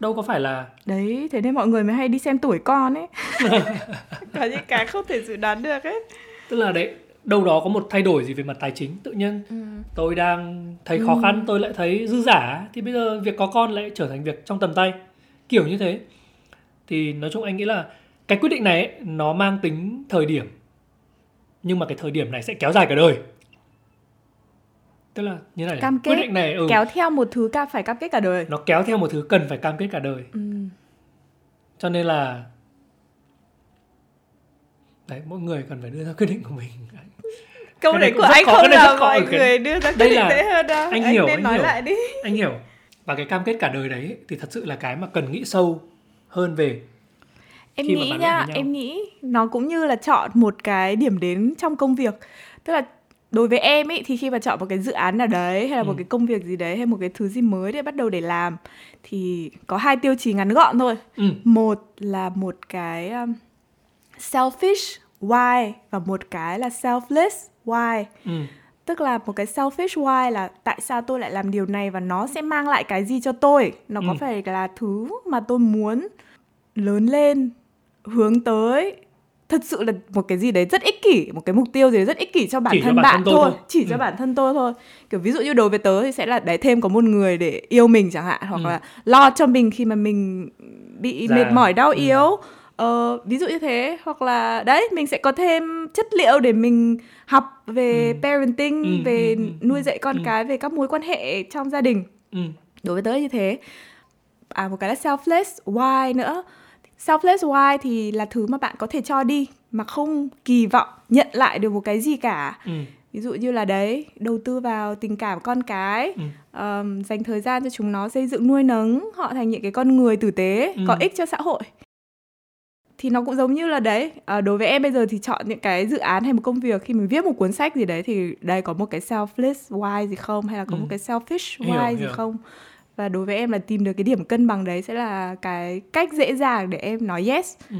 [SPEAKER 2] Đâu có phải là
[SPEAKER 1] đấy thế nên mọi người mới hay đi xem tuổi con ấy. <laughs> <laughs> Có những cái không thể dự đoán được ấy.
[SPEAKER 2] Tức là đấy đâu đó có một thay đổi gì về mặt tài chính tự nhiên.
[SPEAKER 1] Ừ.
[SPEAKER 2] tôi đang thấy khó khăn tôi lại thấy dư giả thì bây giờ việc có con lại trở thành việc trong tầm tay. Kiểu như thế. Thì nói chung anh nghĩ là cái quyết định này ấy, nó mang tính thời điểm. Nhưng mà cái thời điểm này sẽ kéo dài cả đời. Tức là như này
[SPEAKER 1] Cam
[SPEAKER 2] quyết
[SPEAKER 1] kết,
[SPEAKER 2] định này ừ,
[SPEAKER 1] kéo theo một thứ ca phải cam kết cả đời.
[SPEAKER 2] Nó kéo theo một thứ cần phải cam kết cả đời.
[SPEAKER 1] Ừ.
[SPEAKER 2] cho nên là đấy mỗi người cần phải đưa ra quyết định của mình
[SPEAKER 1] câu
[SPEAKER 2] Cái
[SPEAKER 1] đấy
[SPEAKER 2] này
[SPEAKER 1] của anh
[SPEAKER 2] khó,
[SPEAKER 1] không
[SPEAKER 2] cái
[SPEAKER 1] là mọi
[SPEAKER 2] cái-
[SPEAKER 1] người đưa ra quyết
[SPEAKER 2] Đây
[SPEAKER 1] định
[SPEAKER 2] là-
[SPEAKER 1] dễ hơn đâu.
[SPEAKER 2] anh hiểu,
[SPEAKER 1] nên
[SPEAKER 2] anh
[SPEAKER 1] nói
[SPEAKER 2] hiểu.
[SPEAKER 1] lại đi.
[SPEAKER 2] Anh hiểu. Và cái cam kết cả đời đấy thì thật sự là cái mà cần nghĩ sâu hơn về
[SPEAKER 1] em nghĩ nha em nghĩ nó cũng như là chọn một cái điểm đến trong công việc. Tức là đối với em ấy thì khi mà chọn một cái dự án nào đấy hay là một
[SPEAKER 2] Ừ.
[SPEAKER 1] cái công việc gì đấy hay một cái thứ gì mới để bắt đầu để làm thì có hai tiêu chí ngắn gọn thôi.
[SPEAKER 2] Ừ,
[SPEAKER 1] một là một cái um, selfish why và một cái là selfless why
[SPEAKER 2] ừ,
[SPEAKER 1] tức là một cái selfish why là tại sao tôi lại làm điều này và nó sẽ mang lại cái gì cho tôi nó có
[SPEAKER 2] Ừ.
[SPEAKER 1] phải là thứ mà tôi muốn lớn lên hướng tới thật sự là một cái gì đấy rất ích kỷ một cái mục tiêu gì đấy rất ích kỷ cho bản
[SPEAKER 2] Chỉ cho
[SPEAKER 1] thân
[SPEAKER 2] bản
[SPEAKER 1] bạn
[SPEAKER 2] thân
[SPEAKER 1] thôi
[SPEAKER 2] thôi.
[SPEAKER 1] chỉ cho
[SPEAKER 2] Ừ.
[SPEAKER 1] bản thân tôi thôi kiểu ví dụ như đối với tớ thì sẽ là đấy thêm có một người để yêu mình chẳng hạn hoặc
[SPEAKER 2] Ừ.
[SPEAKER 1] là lo cho mình khi mà mình bị
[SPEAKER 2] Già.
[SPEAKER 1] mệt mỏi đau
[SPEAKER 2] Ừ.
[SPEAKER 1] Ờ, ví dụ như thế hoặc là đấy mình sẽ có thêm chất liệu để mình học về
[SPEAKER 2] Ừ.
[SPEAKER 1] parenting
[SPEAKER 2] Ừ,
[SPEAKER 1] về
[SPEAKER 2] ừ, ừ,
[SPEAKER 1] nuôi
[SPEAKER 2] ừ,
[SPEAKER 1] dạy con
[SPEAKER 2] ừ.
[SPEAKER 1] cái về các mối quan hệ trong gia đình
[SPEAKER 2] ừ,
[SPEAKER 1] đối với tớ như thế à một cái là selfless why nữa selfless why thì là thứ mà bạn có thể cho đi mà không kỳ vọng nhận lại được một cái gì cả
[SPEAKER 2] ừ,
[SPEAKER 1] ví dụ như là đấy đầu tư vào tình cảm con cái
[SPEAKER 2] ừ.
[SPEAKER 1] ờm, dành thời gian cho chúng nó xây dựng nuôi nấng họ thành những cái con người tử tế
[SPEAKER 2] Ừ.
[SPEAKER 1] có ích cho xã hội thì nó cũng giống như là đấy à, đối với em bây giờ thì chọn những cái dự án hay một công việc khi mình viết một cuốn sách gì đấy thì đây có một cái selfless why gì không hay là có
[SPEAKER 2] Ừ.
[SPEAKER 1] một cái selfish
[SPEAKER 2] Hiểu,
[SPEAKER 1] why gì
[SPEAKER 2] hiểu.
[SPEAKER 1] không và đối với em là tìm được cái điểm cân bằng đấy sẽ là cái cách dễ dàng để em nói yes
[SPEAKER 2] ừ.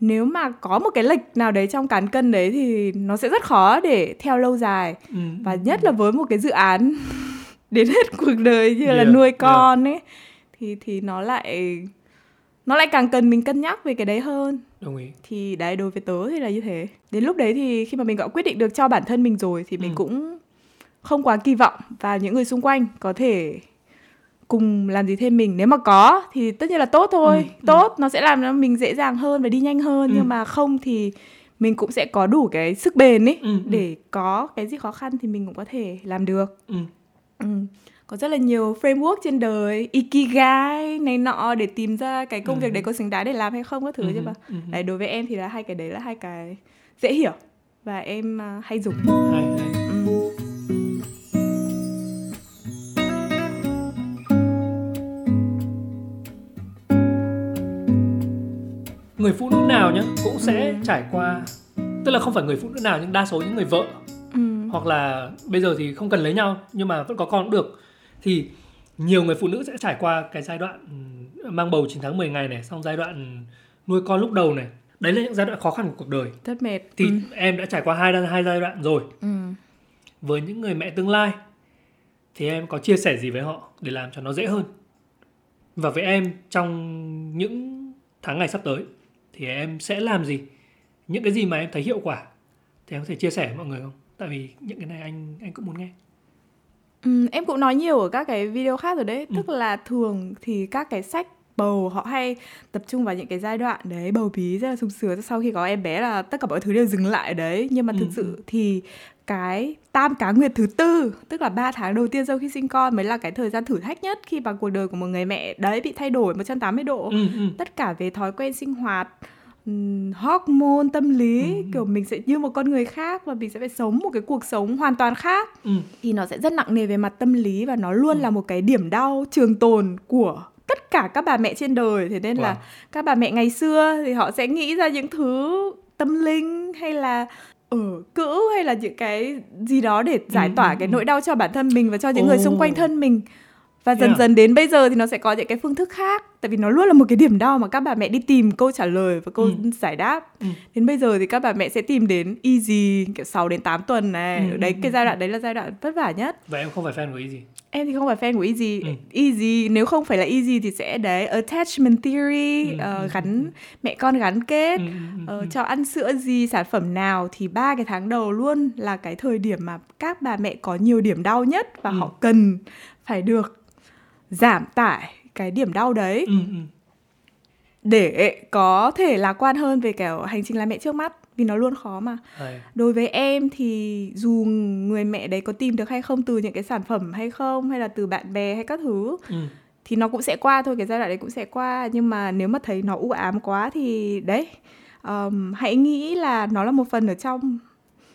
[SPEAKER 1] nếu mà có một cái lệch nào đấy trong cán cân đấy thì nó sẽ rất khó để theo lâu dài
[SPEAKER 2] Ừ.
[SPEAKER 1] và nhất là với một cái dự án <laughs> đến hết cuộc đời như là
[SPEAKER 2] Yeah,
[SPEAKER 1] nuôi con ấy thì thì nó lại nó lại càng cần mình cân nhắc về cái đấy hơn
[SPEAKER 2] đồng ý
[SPEAKER 1] thì đấy đối với tớ thì là như thế đến lúc đấy thì khi mà mình đã quyết định được cho bản thân mình rồi thì mình
[SPEAKER 2] Ừ.
[SPEAKER 1] cũng không quá kỳ vọng vào những người xung quanh có thể cùng làm gì thêm mình nếu mà có thì tất nhiên là tốt thôi
[SPEAKER 2] Ừ, ừ.
[SPEAKER 1] tốt nó sẽ làm cho mình dễ dàng hơn và đi nhanh hơn
[SPEAKER 2] Ừ.
[SPEAKER 1] nhưng mà không thì mình cũng sẽ có đủ cái sức bền ấy
[SPEAKER 2] Ừ, ừ.
[SPEAKER 1] để có cái gì khó khăn thì mình cũng có thể làm được
[SPEAKER 2] ừ.
[SPEAKER 1] Ừ. Có rất là nhiều framework trên đời Ikigai này nọ để tìm ra cái công
[SPEAKER 2] Ừ.
[SPEAKER 1] việc đấy có xứng đáng để làm hay không các thứ
[SPEAKER 2] Ừ,
[SPEAKER 1] chứ mà
[SPEAKER 2] ừ, ừ.
[SPEAKER 1] Đấy đối với em thì là hai cái đấy là hai cái dễ hiểu Và em à, hay dùng
[SPEAKER 2] hay hay
[SPEAKER 1] ừ.
[SPEAKER 2] người phụ nữ nào nhá cũng sẽ
[SPEAKER 1] Ừ.
[SPEAKER 2] trải qua tức là không phải người phụ nữ nào nhưng đa số những người vợ
[SPEAKER 1] Ừ.
[SPEAKER 2] hoặc là bây giờ thì không cần lấy nhau nhưng mà vẫn có con cũng được thì nhiều người phụ nữ sẽ trải qua cái giai đoạn ừm, mang bầu 9 tháng 10 ngày này xong giai đoạn nuôi con lúc đầu này. Đấy là những giai đoạn khó khăn của cuộc đời.
[SPEAKER 1] Rất mệt.
[SPEAKER 2] Thì
[SPEAKER 1] ừ.
[SPEAKER 2] em đã trải qua hai hai giai đoạn rồi.
[SPEAKER 1] Ừ.
[SPEAKER 2] với những người mẹ tương lai thì em có chia sẻ gì với họ để làm cho nó dễ hơn? Và với em trong những tháng ngày sắp tới thì em sẽ làm gì? Những cái gì mà em thấy hiệu quả thì em có thể chia sẻ với mọi người không? Tại vì những cái này anh anh cũng muốn nghe
[SPEAKER 1] Ừ, em cũng nói nhiều ở các cái video khác rồi đấy.
[SPEAKER 2] Ừ.
[SPEAKER 1] Tức là thường thì các cái sách bầu họ hay tập trung vào những cái giai đoạn đấy bầu bí rất là sung sướng. Sau khi có em bé là tất cả mọi thứ đều dừng lại ở đấy. Nhưng mà
[SPEAKER 2] Ừ,
[SPEAKER 1] thực sự thì cái tam cá nguyệt thứ tư tức là 3 tháng đầu tiên sau khi sinh con mới là cái thời gian thử thách nhất khi mà cuộc đời của một người mẹ đấy bị thay đổi 180 độ.
[SPEAKER 2] Ừ, ừ.
[SPEAKER 1] tất cả về thói quen sinh hoạt ừm, hormone tâm lý
[SPEAKER 2] Ừ.
[SPEAKER 1] kiểu mình sẽ như một con người khác và mình sẽ phải sống một cái cuộc sống hoàn toàn khác
[SPEAKER 2] ừ.
[SPEAKER 1] thì nó sẽ rất nặng nề về mặt tâm lý và nó luôn
[SPEAKER 2] Ừ.
[SPEAKER 1] là một cái điểm đau trường tồn của tất cả các bà mẹ trên đời thế nên
[SPEAKER 2] Wow.
[SPEAKER 1] là các bà mẹ ngày xưa thì họ sẽ nghĩ ra những thứ tâm linh hay là ở cữu hay là những cái gì đó để giải
[SPEAKER 2] Ừ,
[SPEAKER 1] tỏa
[SPEAKER 2] ừ,
[SPEAKER 1] cái nỗi đau cho bản thân mình và cho những người xung quanh thân mình và dần
[SPEAKER 2] Yeah.
[SPEAKER 1] dần đến bây giờ thì nó sẽ có những cái phương thức khác tại vì nó luôn là một cái điểm đau mà các bà mẹ đi tìm câu trả lời và câu
[SPEAKER 2] Ừ.
[SPEAKER 1] giải đáp
[SPEAKER 2] Ừ.
[SPEAKER 1] đến bây giờ thì các bà mẹ sẽ tìm đến easy kiểu 6 đến 8 tuần này
[SPEAKER 2] Ừ,
[SPEAKER 1] đấy
[SPEAKER 2] ừ,
[SPEAKER 1] cái
[SPEAKER 2] ừ,
[SPEAKER 1] giai đoạn đấy là giai đoạn vất vả nhất
[SPEAKER 2] và em không phải fan của Easy
[SPEAKER 1] em thì không phải fan của easy
[SPEAKER 2] Ừ.
[SPEAKER 1] easy nếu không phải là easy thì sẽ đấy attachment theory
[SPEAKER 2] Ừ, ừ,
[SPEAKER 1] gắn
[SPEAKER 2] ừ.
[SPEAKER 1] mẹ con gắn kết
[SPEAKER 2] ừ, ừ, ừ, ừ.
[SPEAKER 1] cho ăn sữa gì sản phẩm nào thì ba cái tháng đầu luôn là cái thời điểm mà các bà mẹ có nhiều điểm đau nhất và
[SPEAKER 2] Ừ.
[SPEAKER 1] họ cần phải được giảm tải cái điểm đau đấy
[SPEAKER 2] Ừ, ừ.
[SPEAKER 1] để có thể lạc quan hơn về kiểu hành trình làm mẹ trước mắt vì nó luôn khó mà đối với em thì dù người mẹ đấy có tìm được hay không từ những cái sản phẩm hay không hay là từ bạn bè hay các thứ
[SPEAKER 2] Ừ.
[SPEAKER 1] thì nó cũng sẽ qua thôi cái giai đoạn đấy cũng sẽ qua nhưng mà nếu mà thấy nó u ám quá thì đấy um, hãy nghĩ là nó là một phần ở trong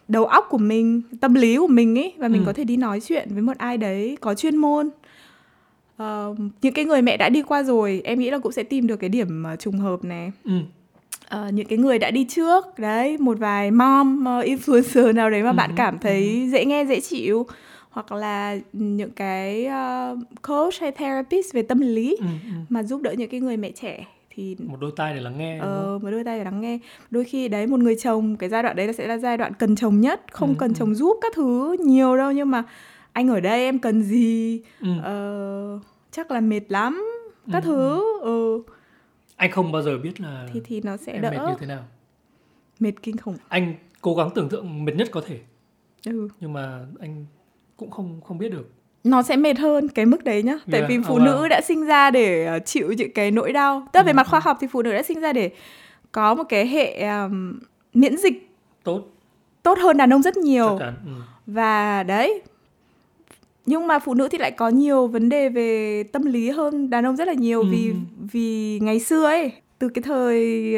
[SPEAKER 1] đầu óc của mình tâm lý của mình ấy và mình
[SPEAKER 2] Ừ.
[SPEAKER 1] có thể đi nói chuyện với một ai đấy có chuyên môn Um, những cái người mẹ đã đi qua rồi em nghĩ là cũng sẽ tìm được cái điểm uh, trùng hợp này
[SPEAKER 2] Ừ.
[SPEAKER 1] Ờ, những cái người đã đi trước đấy một vài mom uh, influencer nào đấy mà
[SPEAKER 2] Ừ,
[SPEAKER 1] bạn
[SPEAKER 2] ừ,
[SPEAKER 1] cảm thấy dễ nghe dễ chịu hoặc là những cái uh, coach hay therapist về tâm lý
[SPEAKER 2] Ừ, ừ.
[SPEAKER 1] mà giúp đỡ những cái người mẹ trẻ thì
[SPEAKER 2] một đôi tai để lắng nghe
[SPEAKER 1] ờ một đôi tay để lắng nghe đôi khi đấy một người chồng cái giai đoạn đấy là sẽ là giai đoạn cần chồng nhất không
[SPEAKER 2] Ừ,
[SPEAKER 1] cần
[SPEAKER 2] ừ.
[SPEAKER 1] chồng giúp các thứ nhiều đâu nhưng mà anh ở đây em cần gì
[SPEAKER 2] Ừ.
[SPEAKER 1] ờ, chắc là mệt lắm các
[SPEAKER 2] Ừ,
[SPEAKER 1] thứ ừ.
[SPEAKER 2] anh không bao giờ biết là
[SPEAKER 1] thì thì nó sẽ
[SPEAKER 2] em
[SPEAKER 1] đỡ
[SPEAKER 2] mệt như thế nào
[SPEAKER 1] mệt kinh khủng
[SPEAKER 2] anh cố gắng tưởng tượng mệt nhất có thể
[SPEAKER 1] ừ.
[SPEAKER 2] nhưng mà anh cũng không không biết được
[SPEAKER 1] nó sẽ mệt hơn cái mức đấy nhá tại
[SPEAKER 2] Yeah,
[SPEAKER 1] vì
[SPEAKER 2] oh,
[SPEAKER 1] phụ
[SPEAKER 2] wow.
[SPEAKER 1] nữ đã sinh ra để ờ, chịu những cái nỗi đau tức là về
[SPEAKER 2] Ừ,
[SPEAKER 1] mặt khoa
[SPEAKER 2] ừ.
[SPEAKER 1] học thì phụ nữ đã sinh ra để có một cái hệ um, miễn dịch
[SPEAKER 2] tốt
[SPEAKER 1] tốt hơn đàn ông rất nhiều
[SPEAKER 2] ừ.
[SPEAKER 1] và đấy nhưng mà phụ nữ thì lại có nhiều vấn đề về tâm lý hơn đàn ông rất là nhiều
[SPEAKER 2] Ừ,
[SPEAKER 1] vì vì ngày xưa ấy từ cái thời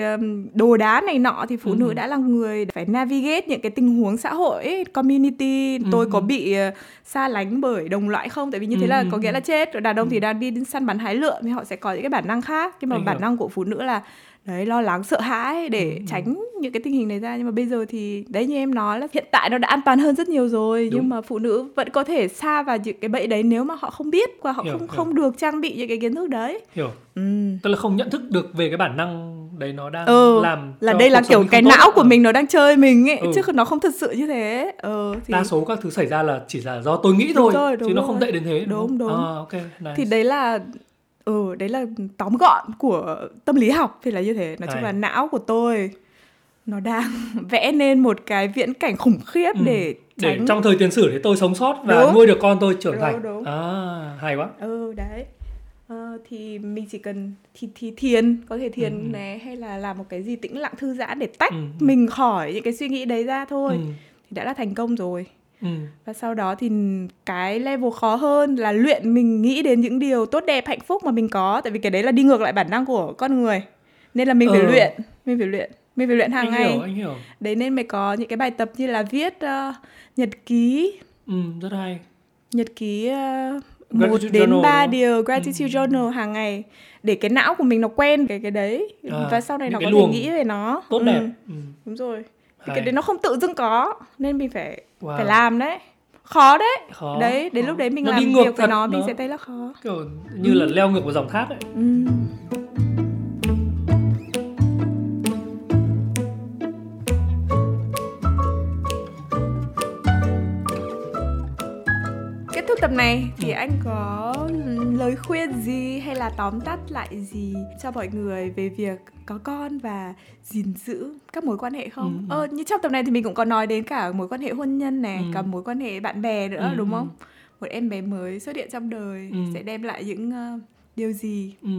[SPEAKER 1] đồ đá này nọ thì phụ
[SPEAKER 2] Ừ,
[SPEAKER 1] nữ đã là người phải navigate những cái tình huống xã hội ấy, community
[SPEAKER 2] Ừ,
[SPEAKER 1] tôi có
[SPEAKER 2] ừ.
[SPEAKER 1] bị ờ, xa lánh bởi đồng loại không tại vì như thế
[SPEAKER 2] Ừ,
[SPEAKER 1] là
[SPEAKER 2] ừ,
[SPEAKER 1] có nghĩa
[SPEAKER 2] ừ.
[SPEAKER 1] là chết Rồi đàn ông
[SPEAKER 2] Ừ.
[SPEAKER 1] thì đang đi săn bắn hái lượm thì họ sẽ có những cái bản năng khác nhưng mà
[SPEAKER 2] Anh
[SPEAKER 1] bản
[SPEAKER 2] hiểu.
[SPEAKER 1] năng của phụ nữ là đấy lo lắng sợ hãi để
[SPEAKER 2] Ừ, ừ.
[SPEAKER 1] tránh những cái tình hình này ra nhưng mà bây giờ thì đấy như em nói là hiện tại nó đã an toàn hơn rất nhiều rồi
[SPEAKER 2] Đúng.
[SPEAKER 1] nhưng mà phụ nữ vẫn có thể xa vào những cái bẫy đấy nếu mà họ không biết và họ
[SPEAKER 2] Hiểu,
[SPEAKER 1] không
[SPEAKER 2] hiểu.
[SPEAKER 1] không được trang bị những cái kiến thức đấy
[SPEAKER 2] hiểu
[SPEAKER 1] ừ.
[SPEAKER 2] tức là không nhận thức được về cái bản năng đấy nó đang
[SPEAKER 1] ừ
[SPEAKER 2] làm
[SPEAKER 1] là đây là kiểu cái não của
[SPEAKER 2] Ờ.
[SPEAKER 1] mình nó đang chơi mình ấy
[SPEAKER 2] Ừ.
[SPEAKER 1] chứ nó không thật sự như thế ờ thì
[SPEAKER 2] đa số các thứ xảy ra là chỉ là do tôi nghĩ
[SPEAKER 1] Đúng
[SPEAKER 2] thôi
[SPEAKER 1] rồi, đúng
[SPEAKER 2] chứ nó
[SPEAKER 1] rồi.
[SPEAKER 2] không tệ đến thế
[SPEAKER 1] Đúng,
[SPEAKER 2] không?
[SPEAKER 1] đúng.
[SPEAKER 2] À, ok nice.
[SPEAKER 1] thì đấy là ừ đấy là tóm gọn của tâm lý học thì là như thế nói chung là não của tôi nó đang <laughs> vẽ nên một cái viễn cảnh khủng khiếp
[SPEAKER 2] Ừ.
[SPEAKER 1] để
[SPEAKER 2] để
[SPEAKER 1] tránh
[SPEAKER 2] trong thời tiền sử thì tôi sống sót và
[SPEAKER 1] Đúng.
[SPEAKER 2] nuôi được con tôi trưởng
[SPEAKER 1] Đúng,
[SPEAKER 2] thành
[SPEAKER 1] đúng.
[SPEAKER 2] à hay quá
[SPEAKER 1] ừ đấy Ờ, thì mình chỉ cần thì thì thiền có thể thiền
[SPEAKER 2] Ừ, ừ.
[SPEAKER 1] này hay là làm một cái gì tĩnh lặng thư giãn để tách
[SPEAKER 2] Ừ, ừ.
[SPEAKER 1] mình khỏi những cái suy nghĩ đấy ra thôi
[SPEAKER 2] ừ.
[SPEAKER 1] thì đã là thành công rồi
[SPEAKER 2] Ừ.
[SPEAKER 1] và sau đó thì cái level khó hơn là luyện mình nghĩ đến những điều tốt đẹp hạnh phúc mà mình có. Tại vì cái đấy là đi ngược lại bản năng của con người. Nên là mình phải
[SPEAKER 2] Ờ.
[SPEAKER 1] luyện mình phải luyện mình phải luyện hàng
[SPEAKER 2] anh
[SPEAKER 1] ngày.
[SPEAKER 2] hiểu anh hiểu.
[SPEAKER 1] Đấy nên mới có những cái bài tập như là viết ờ, nhật ký.
[SPEAKER 2] Ừ, rất hay.
[SPEAKER 1] Nhật ký uh, một đến ba điều gratitude journal hàng ngày để cái não của mình nó quen cái cái đấy.
[SPEAKER 2] À,
[SPEAKER 1] và sau này nó có
[SPEAKER 2] luồng
[SPEAKER 1] thể nghĩ về nó.
[SPEAKER 2] tốt
[SPEAKER 1] Ừ,
[SPEAKER 2] đẹp ừ.
[SPEAKER 1] đúng rồi thì
[SPEAKER 2] Hay.
[SPEAKER 1] cái đấy nó không tự dưng có nên mình phải
[SPEAKER 2] Wow.
[SPEAKER 1] phải làm đấy khó đấy
[SPEAKER 2] khó
[SPEAKER 1] đấy đến
[SPEAKER 2] khó.
[SPEAKER 1] lúc đấy mình
[SPEAKER 2] Nó
[SPEAKER 1] làm việc với nó mình
[SPEAKER 2] nó
[SPEAKER 1] sẽ thấy là khó
[SPEAKER 2] kiểu như là leo ngược vào dòng thác ấy
[SPEAKER 1] ừ. Thúc tập này thì
[SPEAKER 2] Ừ.
[SPEAKER 1] anh có lời khuyên gì hay là tóm tắt lại gì cho mọi người về việc có con và gìn giữ các mối quan hệ không?
[SPEAKER 2] Ừ, ừ.
[SPEAKER 1] Ờ, như trong tập này thì mình cũng có nói đến cả mối quan hệ hôn nhân này,
[SPEAKER 2] Ừ.
[SPEAKER 1] cả mối quan hệ bạn bè nữa
[SPEAKER 2] Ừ,
[SPEAKER 1] đúng
[SPEAKER 2] ừ.
[SPEAKER 1] không? Một em bé mới xuất hiện trong đời
[SPEAKER 2] Ừ.
[SPEAKER 1] sẽ đem lại những ờ, điều gì
[SPEAKER 2] ừ.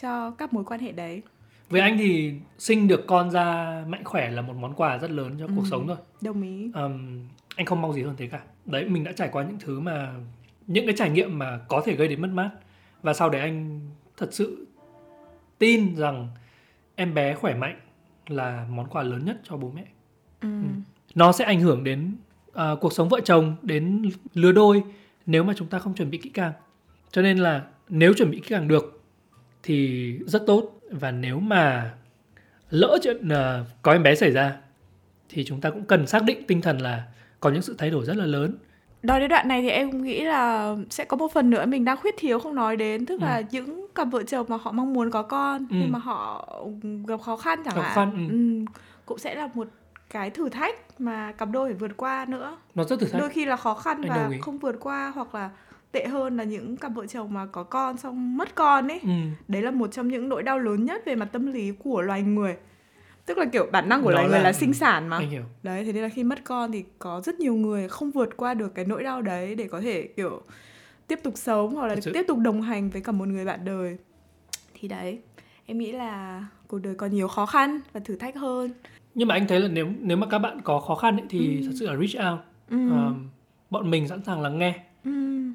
[SPEAKER 1] cho các mối quan hệ đấy?
[SPEAKER 2] với anh thì sinh được con ra mạnh khỏe là một món quà rất lớn cho cuộc
[SPEAKER 1] Ừ.
[SPEAKER 2] sống thôi
[SPEAKER 1] Đồng ý.
[SPEAKER 2] Ừm, anh không mong gì hơn thế cả đấy mình đã trải qua những thứ mà những cái trải nghiệm mà có thể gây đến mất mát. Và sau đấy anh thật sự tin rằng em bé khỏe mạnh là món quà lớn nhất cho bố mẹ.
[SPEAKER 1] Ừ.
[SPEAKER 2] nó sẽ ảnh hưởng đến à, cuộc sống vợ chồng đến lứa đôi nếu mà chúng ta không chuẩn bị kỹ càng. Cho nên là nếu chuẩn bị kỹ càng được thì rất tốt. Và nếu mà lỡ chuyện à, có em bé xảy ra thì chúng ta cũng cần xác định tinh thần là có những sự thay đổi rất là lớn
[SPEAKER 1] Nói đến đoạn này thì em nghĩ là sẽ có một phần nữa mình đang khuyết thiếu không nói đến tức
[SPEAKER 2] Ừ.
[SPEAKER 1] là những cặp vợ chồng mà họ mong muốn có con
[SPEAKER 2] Ừ.
[SPEAKER 1] nhưng mà họ gặp khó khăn chẳng hạn
[SPEAKER 2] khăn, ừ.
[SPEAKER 1] cũng sẽ là một cái thử thách mà cặp đôi phải vượt qua nữa
[SPEAKER 2] nó rất thử thách
[SPEAKER 1] đôi khi là khó khăn
[SPEAKER 2] Anh
[SPEAKER 1] và không vượt qua hoặc là tệ hơn là những cặp vợ chồng mà có con xong mất con ấy
[SPEAKER 2] ừ.
[SPEAKER 1] đấy là một trong những nỗi đau lớn nhất về mặt tâm lý của loài người tức là kiểu bản năng của loài người
[SPEAKER 2] là-
[SPEAKER 1] là sinh sản mà.
[SPEAKER 2] Anh hiểu.
[SPEAKER 1] Đấy thế nên là khi mất con thì có rất nhiều người không vượt qua được cái nỗi đau đấy để có thể kiểu tiếp tục sống hoặc là tiếp tục đồng hành với cả một người bạn đời. Thì đấy em nghĩ là cuộc đời còn nhiều khó khăn và thử thách hơn.
[SPEAKER 2] Nhưng mà anh thấy là nếu nếu mà các bạn có khó khăn ấy, thì
[SPEAKER 1] Ừ.
[SPEAKER 2] thật sự là reach out.
[SPEAKER 1] Ừ.
[SPEAKER 2] Ờm, bọn mình sẵn sàng lắng nghe.
[SPEAKER 1] Ừ.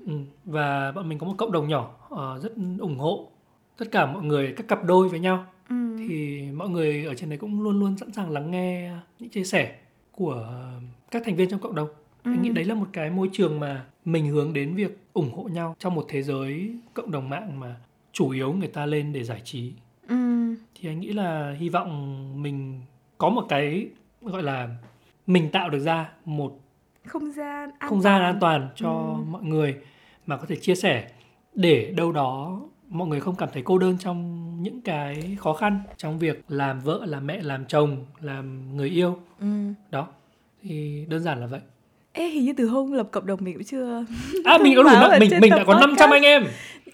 [SPEAKER 2] Ừ, và bọn mình có một cộng đồng nhỏ ờ, rất ủng hộ tất cả mọi người các cặp đôi với nhau
[SPEAKER 1] Ừ.
[SPEAKER 2] thì mọi người ở trên đấy cũng luôn luôn sẵn sàng lắng nghe những chia sẻ của các thành viên trong cộng đồng anh nghĩ
[SPEAKER 1] Ừ.
[SPEAKER 2] đấy là một cái môi trường mà mình hướng đến việc ủng hộ nhau trong một thế giới cộng đồng mạng mà chủ yếu người ta lên để giải trí
[SPEAKER 1] Ừ.
[SPEAKER 2] thì anh nghĩ là hy vọng mình có một cái gọi là mình tạo được ra một
[SPEAKER 1] không gian an
[SPEAKER 2] không gian an toàn cho
[SPEAKER 1] Ừ.
[SPEAKER 2] mọi người mà có thể chia sẻ để đâu đó mọi người không cảm thấy cô đơn trong những cái khó khăn trong việc làm vợ làm mẹ làm chồng làm người yêu
[SPEAKER 1] Ừ.
[SPEAKER 2] đó thì đơn giản là vậy
[SPEAKER 1] Ê, hình như từ hôm lập cộng đồng mình cũng chưa
[SPEAKER 2] à mình <laughs> có đủ năm- mình mình đã có 500
[SPEAKER 1] podcast.
[SPEAKER 2] anh em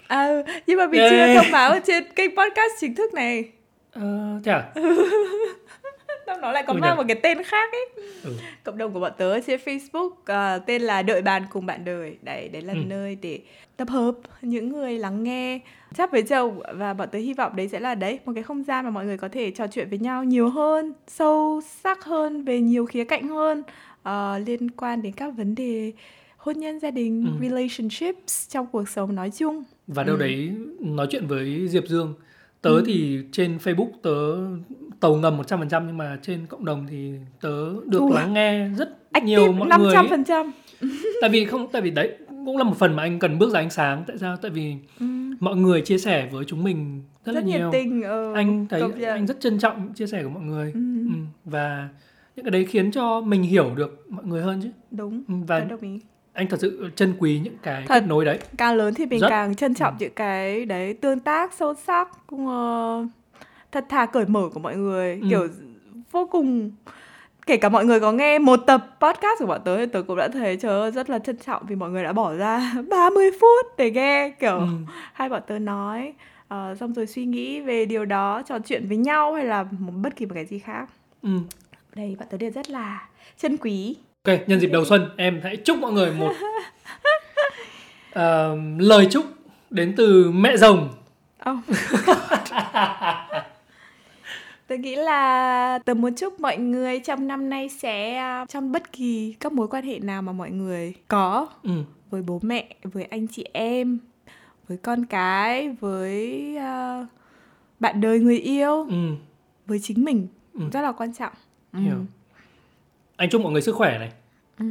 [SPEAKER 1] à, nhưng mà mình
[SPEAKER 2] Yeah.
[SPEAKER 1] chưa thông báo ở trên kênh podcast chính thức này
[SPEAKER 2] Ờ, thế à <laughs>
[SPEAKER 1] nó lại có
[SPEAKER 2] Ừ
[SPEAKER 1] mang
[SPEAKER 2] nhỉ?
[SPEAKER 1] một cái tên khác ấy
[SPEAKER 2] ừ.
[SPEAKER 1] cộng đồng của bọn tớ trên Facebook à, tên là đợi bàn cùng bạn đời đấy đấy là
[SPEAKER 2] Ừ.
[SPEAKER 1] nơi để tập hợp những người lắng nghe chắc với chồng và bọn tớ hy vọng đấy sẽ là đấy một cái không gian mà mọi người có thể trò chuyện với nhau nhiều hơn sâu sắc hơn về nhiều khía cạnh hơn ờ, liên quan đến các vấn đề hôn nhân gia đình
[SPEAKER 2] Ừ.
[SPEAKER 1] relationships trong cuộc sống nói chung
[SPEAKER 2] và đâu
[SPEAKER 1] Ừ.
[SPEAKER 2] đấy nói chuyện với Diệp Dương tớ
[SPEAKER 1] Ừ.
[SPEAKER 2] thì trên Facebook tớ tàu ngầm 100% nhưng mà trên cộng đồng thì tớ được
[SPEAKER 1] Ui.
[SPEAKER 2] lắng nghe rất
[SPEAKER 1] active
[SPEAKER 2] nhiều mọi
[SPEAKER 1] năm
[SPEAKER 2] người
[SPEAKER 1] trăm
[SPEAKER 2] ấy.
[SPEAKER 1] phần trăm
[SPEAKER 2] tại vì không tại vì đấy cũng là một phần mà anh cần bước ra ánh sáng tại sao tại vì mọi người chia sẻ với chúng mình rất,
[SPEAKER 1] rất
[SPEAKER 2] là nhiều
[SPEAKER 1] tình ừ,
[SPEAKER 2] anh thấy anh rất trân trọng chia sẻ của mọi người
[SPEAKER 1] Ừ,
[SPEAKER 2] ừ. và những cái đấy khiến cho mình hiểu được mọi người hơn chứ
[SPEAKER 1] đúng
[SPEAKER 2] ừ. và
[SPEAKER 1] đồng ý
[SPEAKER 2] anh thật sự trân quý những cái
[SPEAKER 1] Thật.
[SPEAKER 2] kết nối đấy
[SPEAKER 1] càng lớn thì mình
[SPEAKER 2] Rất.
[SPEAKER 1] càng trân trọng
[SPEAKER 2] Ừ.
[SPEAKER 1] những cái đấy tương tác sâu sắc ờ, thật thà cởi mở của mọi người
[SPEAKER 2] Ừ.
[SPEAKER 1] kiểu vô cùng kể cả mọi người có nghe một tập podcast của bọn tớ thì tớ cũng đã thấy ơi rất là trân trọng vì mọi người đã bỏ ra <laughs> 30 phút để nghe kiểu
[SPEAKER 2] ừ.
[SPEAKER 1] hai bọn tớ nói ờ, xong rồi suy nghĩ về điều đó trò chuyện với nhau hay là một bất kỳ một cái gì khác
[SPEAKER 2] Ừ.
[SPEAKER 1] đây bọn tớ đều rất là trân quý
[SPEAKER 2] ok nhân dịp đầu xuân em hãy chúc mọi người một <laughs> ờ, lời chúc đến từ mẹ rồng
[SPEAKER 1] Oh. <laughs> Tớ nghĩ là tớ muốn chúc mọi người trong năm nay sẽ à, trong bất kỳ các mối quan hệ nào mà mọi người có
[SPEAKER 2] ừ.
[SPEAKER 1] với bố mẹ, với anh chị em, với con cái, với à, bạn đời người yêu,
[SPEAKER 2] Ừ.
[SPEAKER 1] với chính mình
[SPEAKER 2] Ừ.
[SPEAKER 1] rất là quan trọng. Ừ.
[SPEAKER 2] Hiểu. anh chúc mọi người sức khỏe này
[SPEAKER 1] Ừ.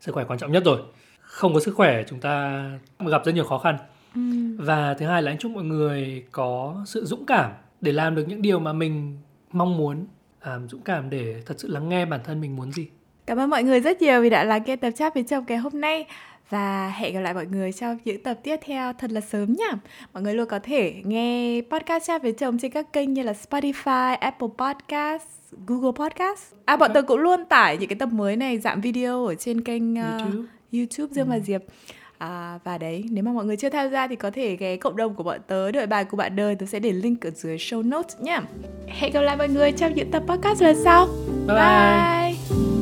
[SPEAKER 2] sức khỏe quan trọng nhất rồi không có sức khỏe chúng ta gặp rất nhiều khó khăn
[SPEAKER 1] Ừ.
[SPEAKER 2] và thứ hai là anh chúc mọi người có sự dũng cảm để làm được những điều mà mình mong muốn à, dũng cảm để thật sự lắng nghe bản thân mình muốn gì
[SPEAKER 1] Cảm ơn mọi người rất nhiều vì đã lắng nghe tập chat với chồng ngày hôm nay và hẹn gặp lại mọi người trong những tập tiếp theo thật là sớm nhá. Mọi người luôn có thể nghe podcast chat với chồng trên các kênh như là Spotify, Apple Podcast, Google Podcast. À bọn tớ cũng luôn tải những cái tập mới này dạng video ở trên kênh uh,
[SPEAKER 2] YouTube
[SPEAKER 1] YouTube Dương và Diệp. À, và đấy, nếu mà mọi người chưa tham gia thì có thể ghé cộng đồng của bọn tớ Đợi bài của bạn đời Tớ sẽ để link ở dưới show notes nhá. Hẹn gặp lại mọi người trong những tập podcast lần sau.
[SPEAKER 2] Bye bye, bye.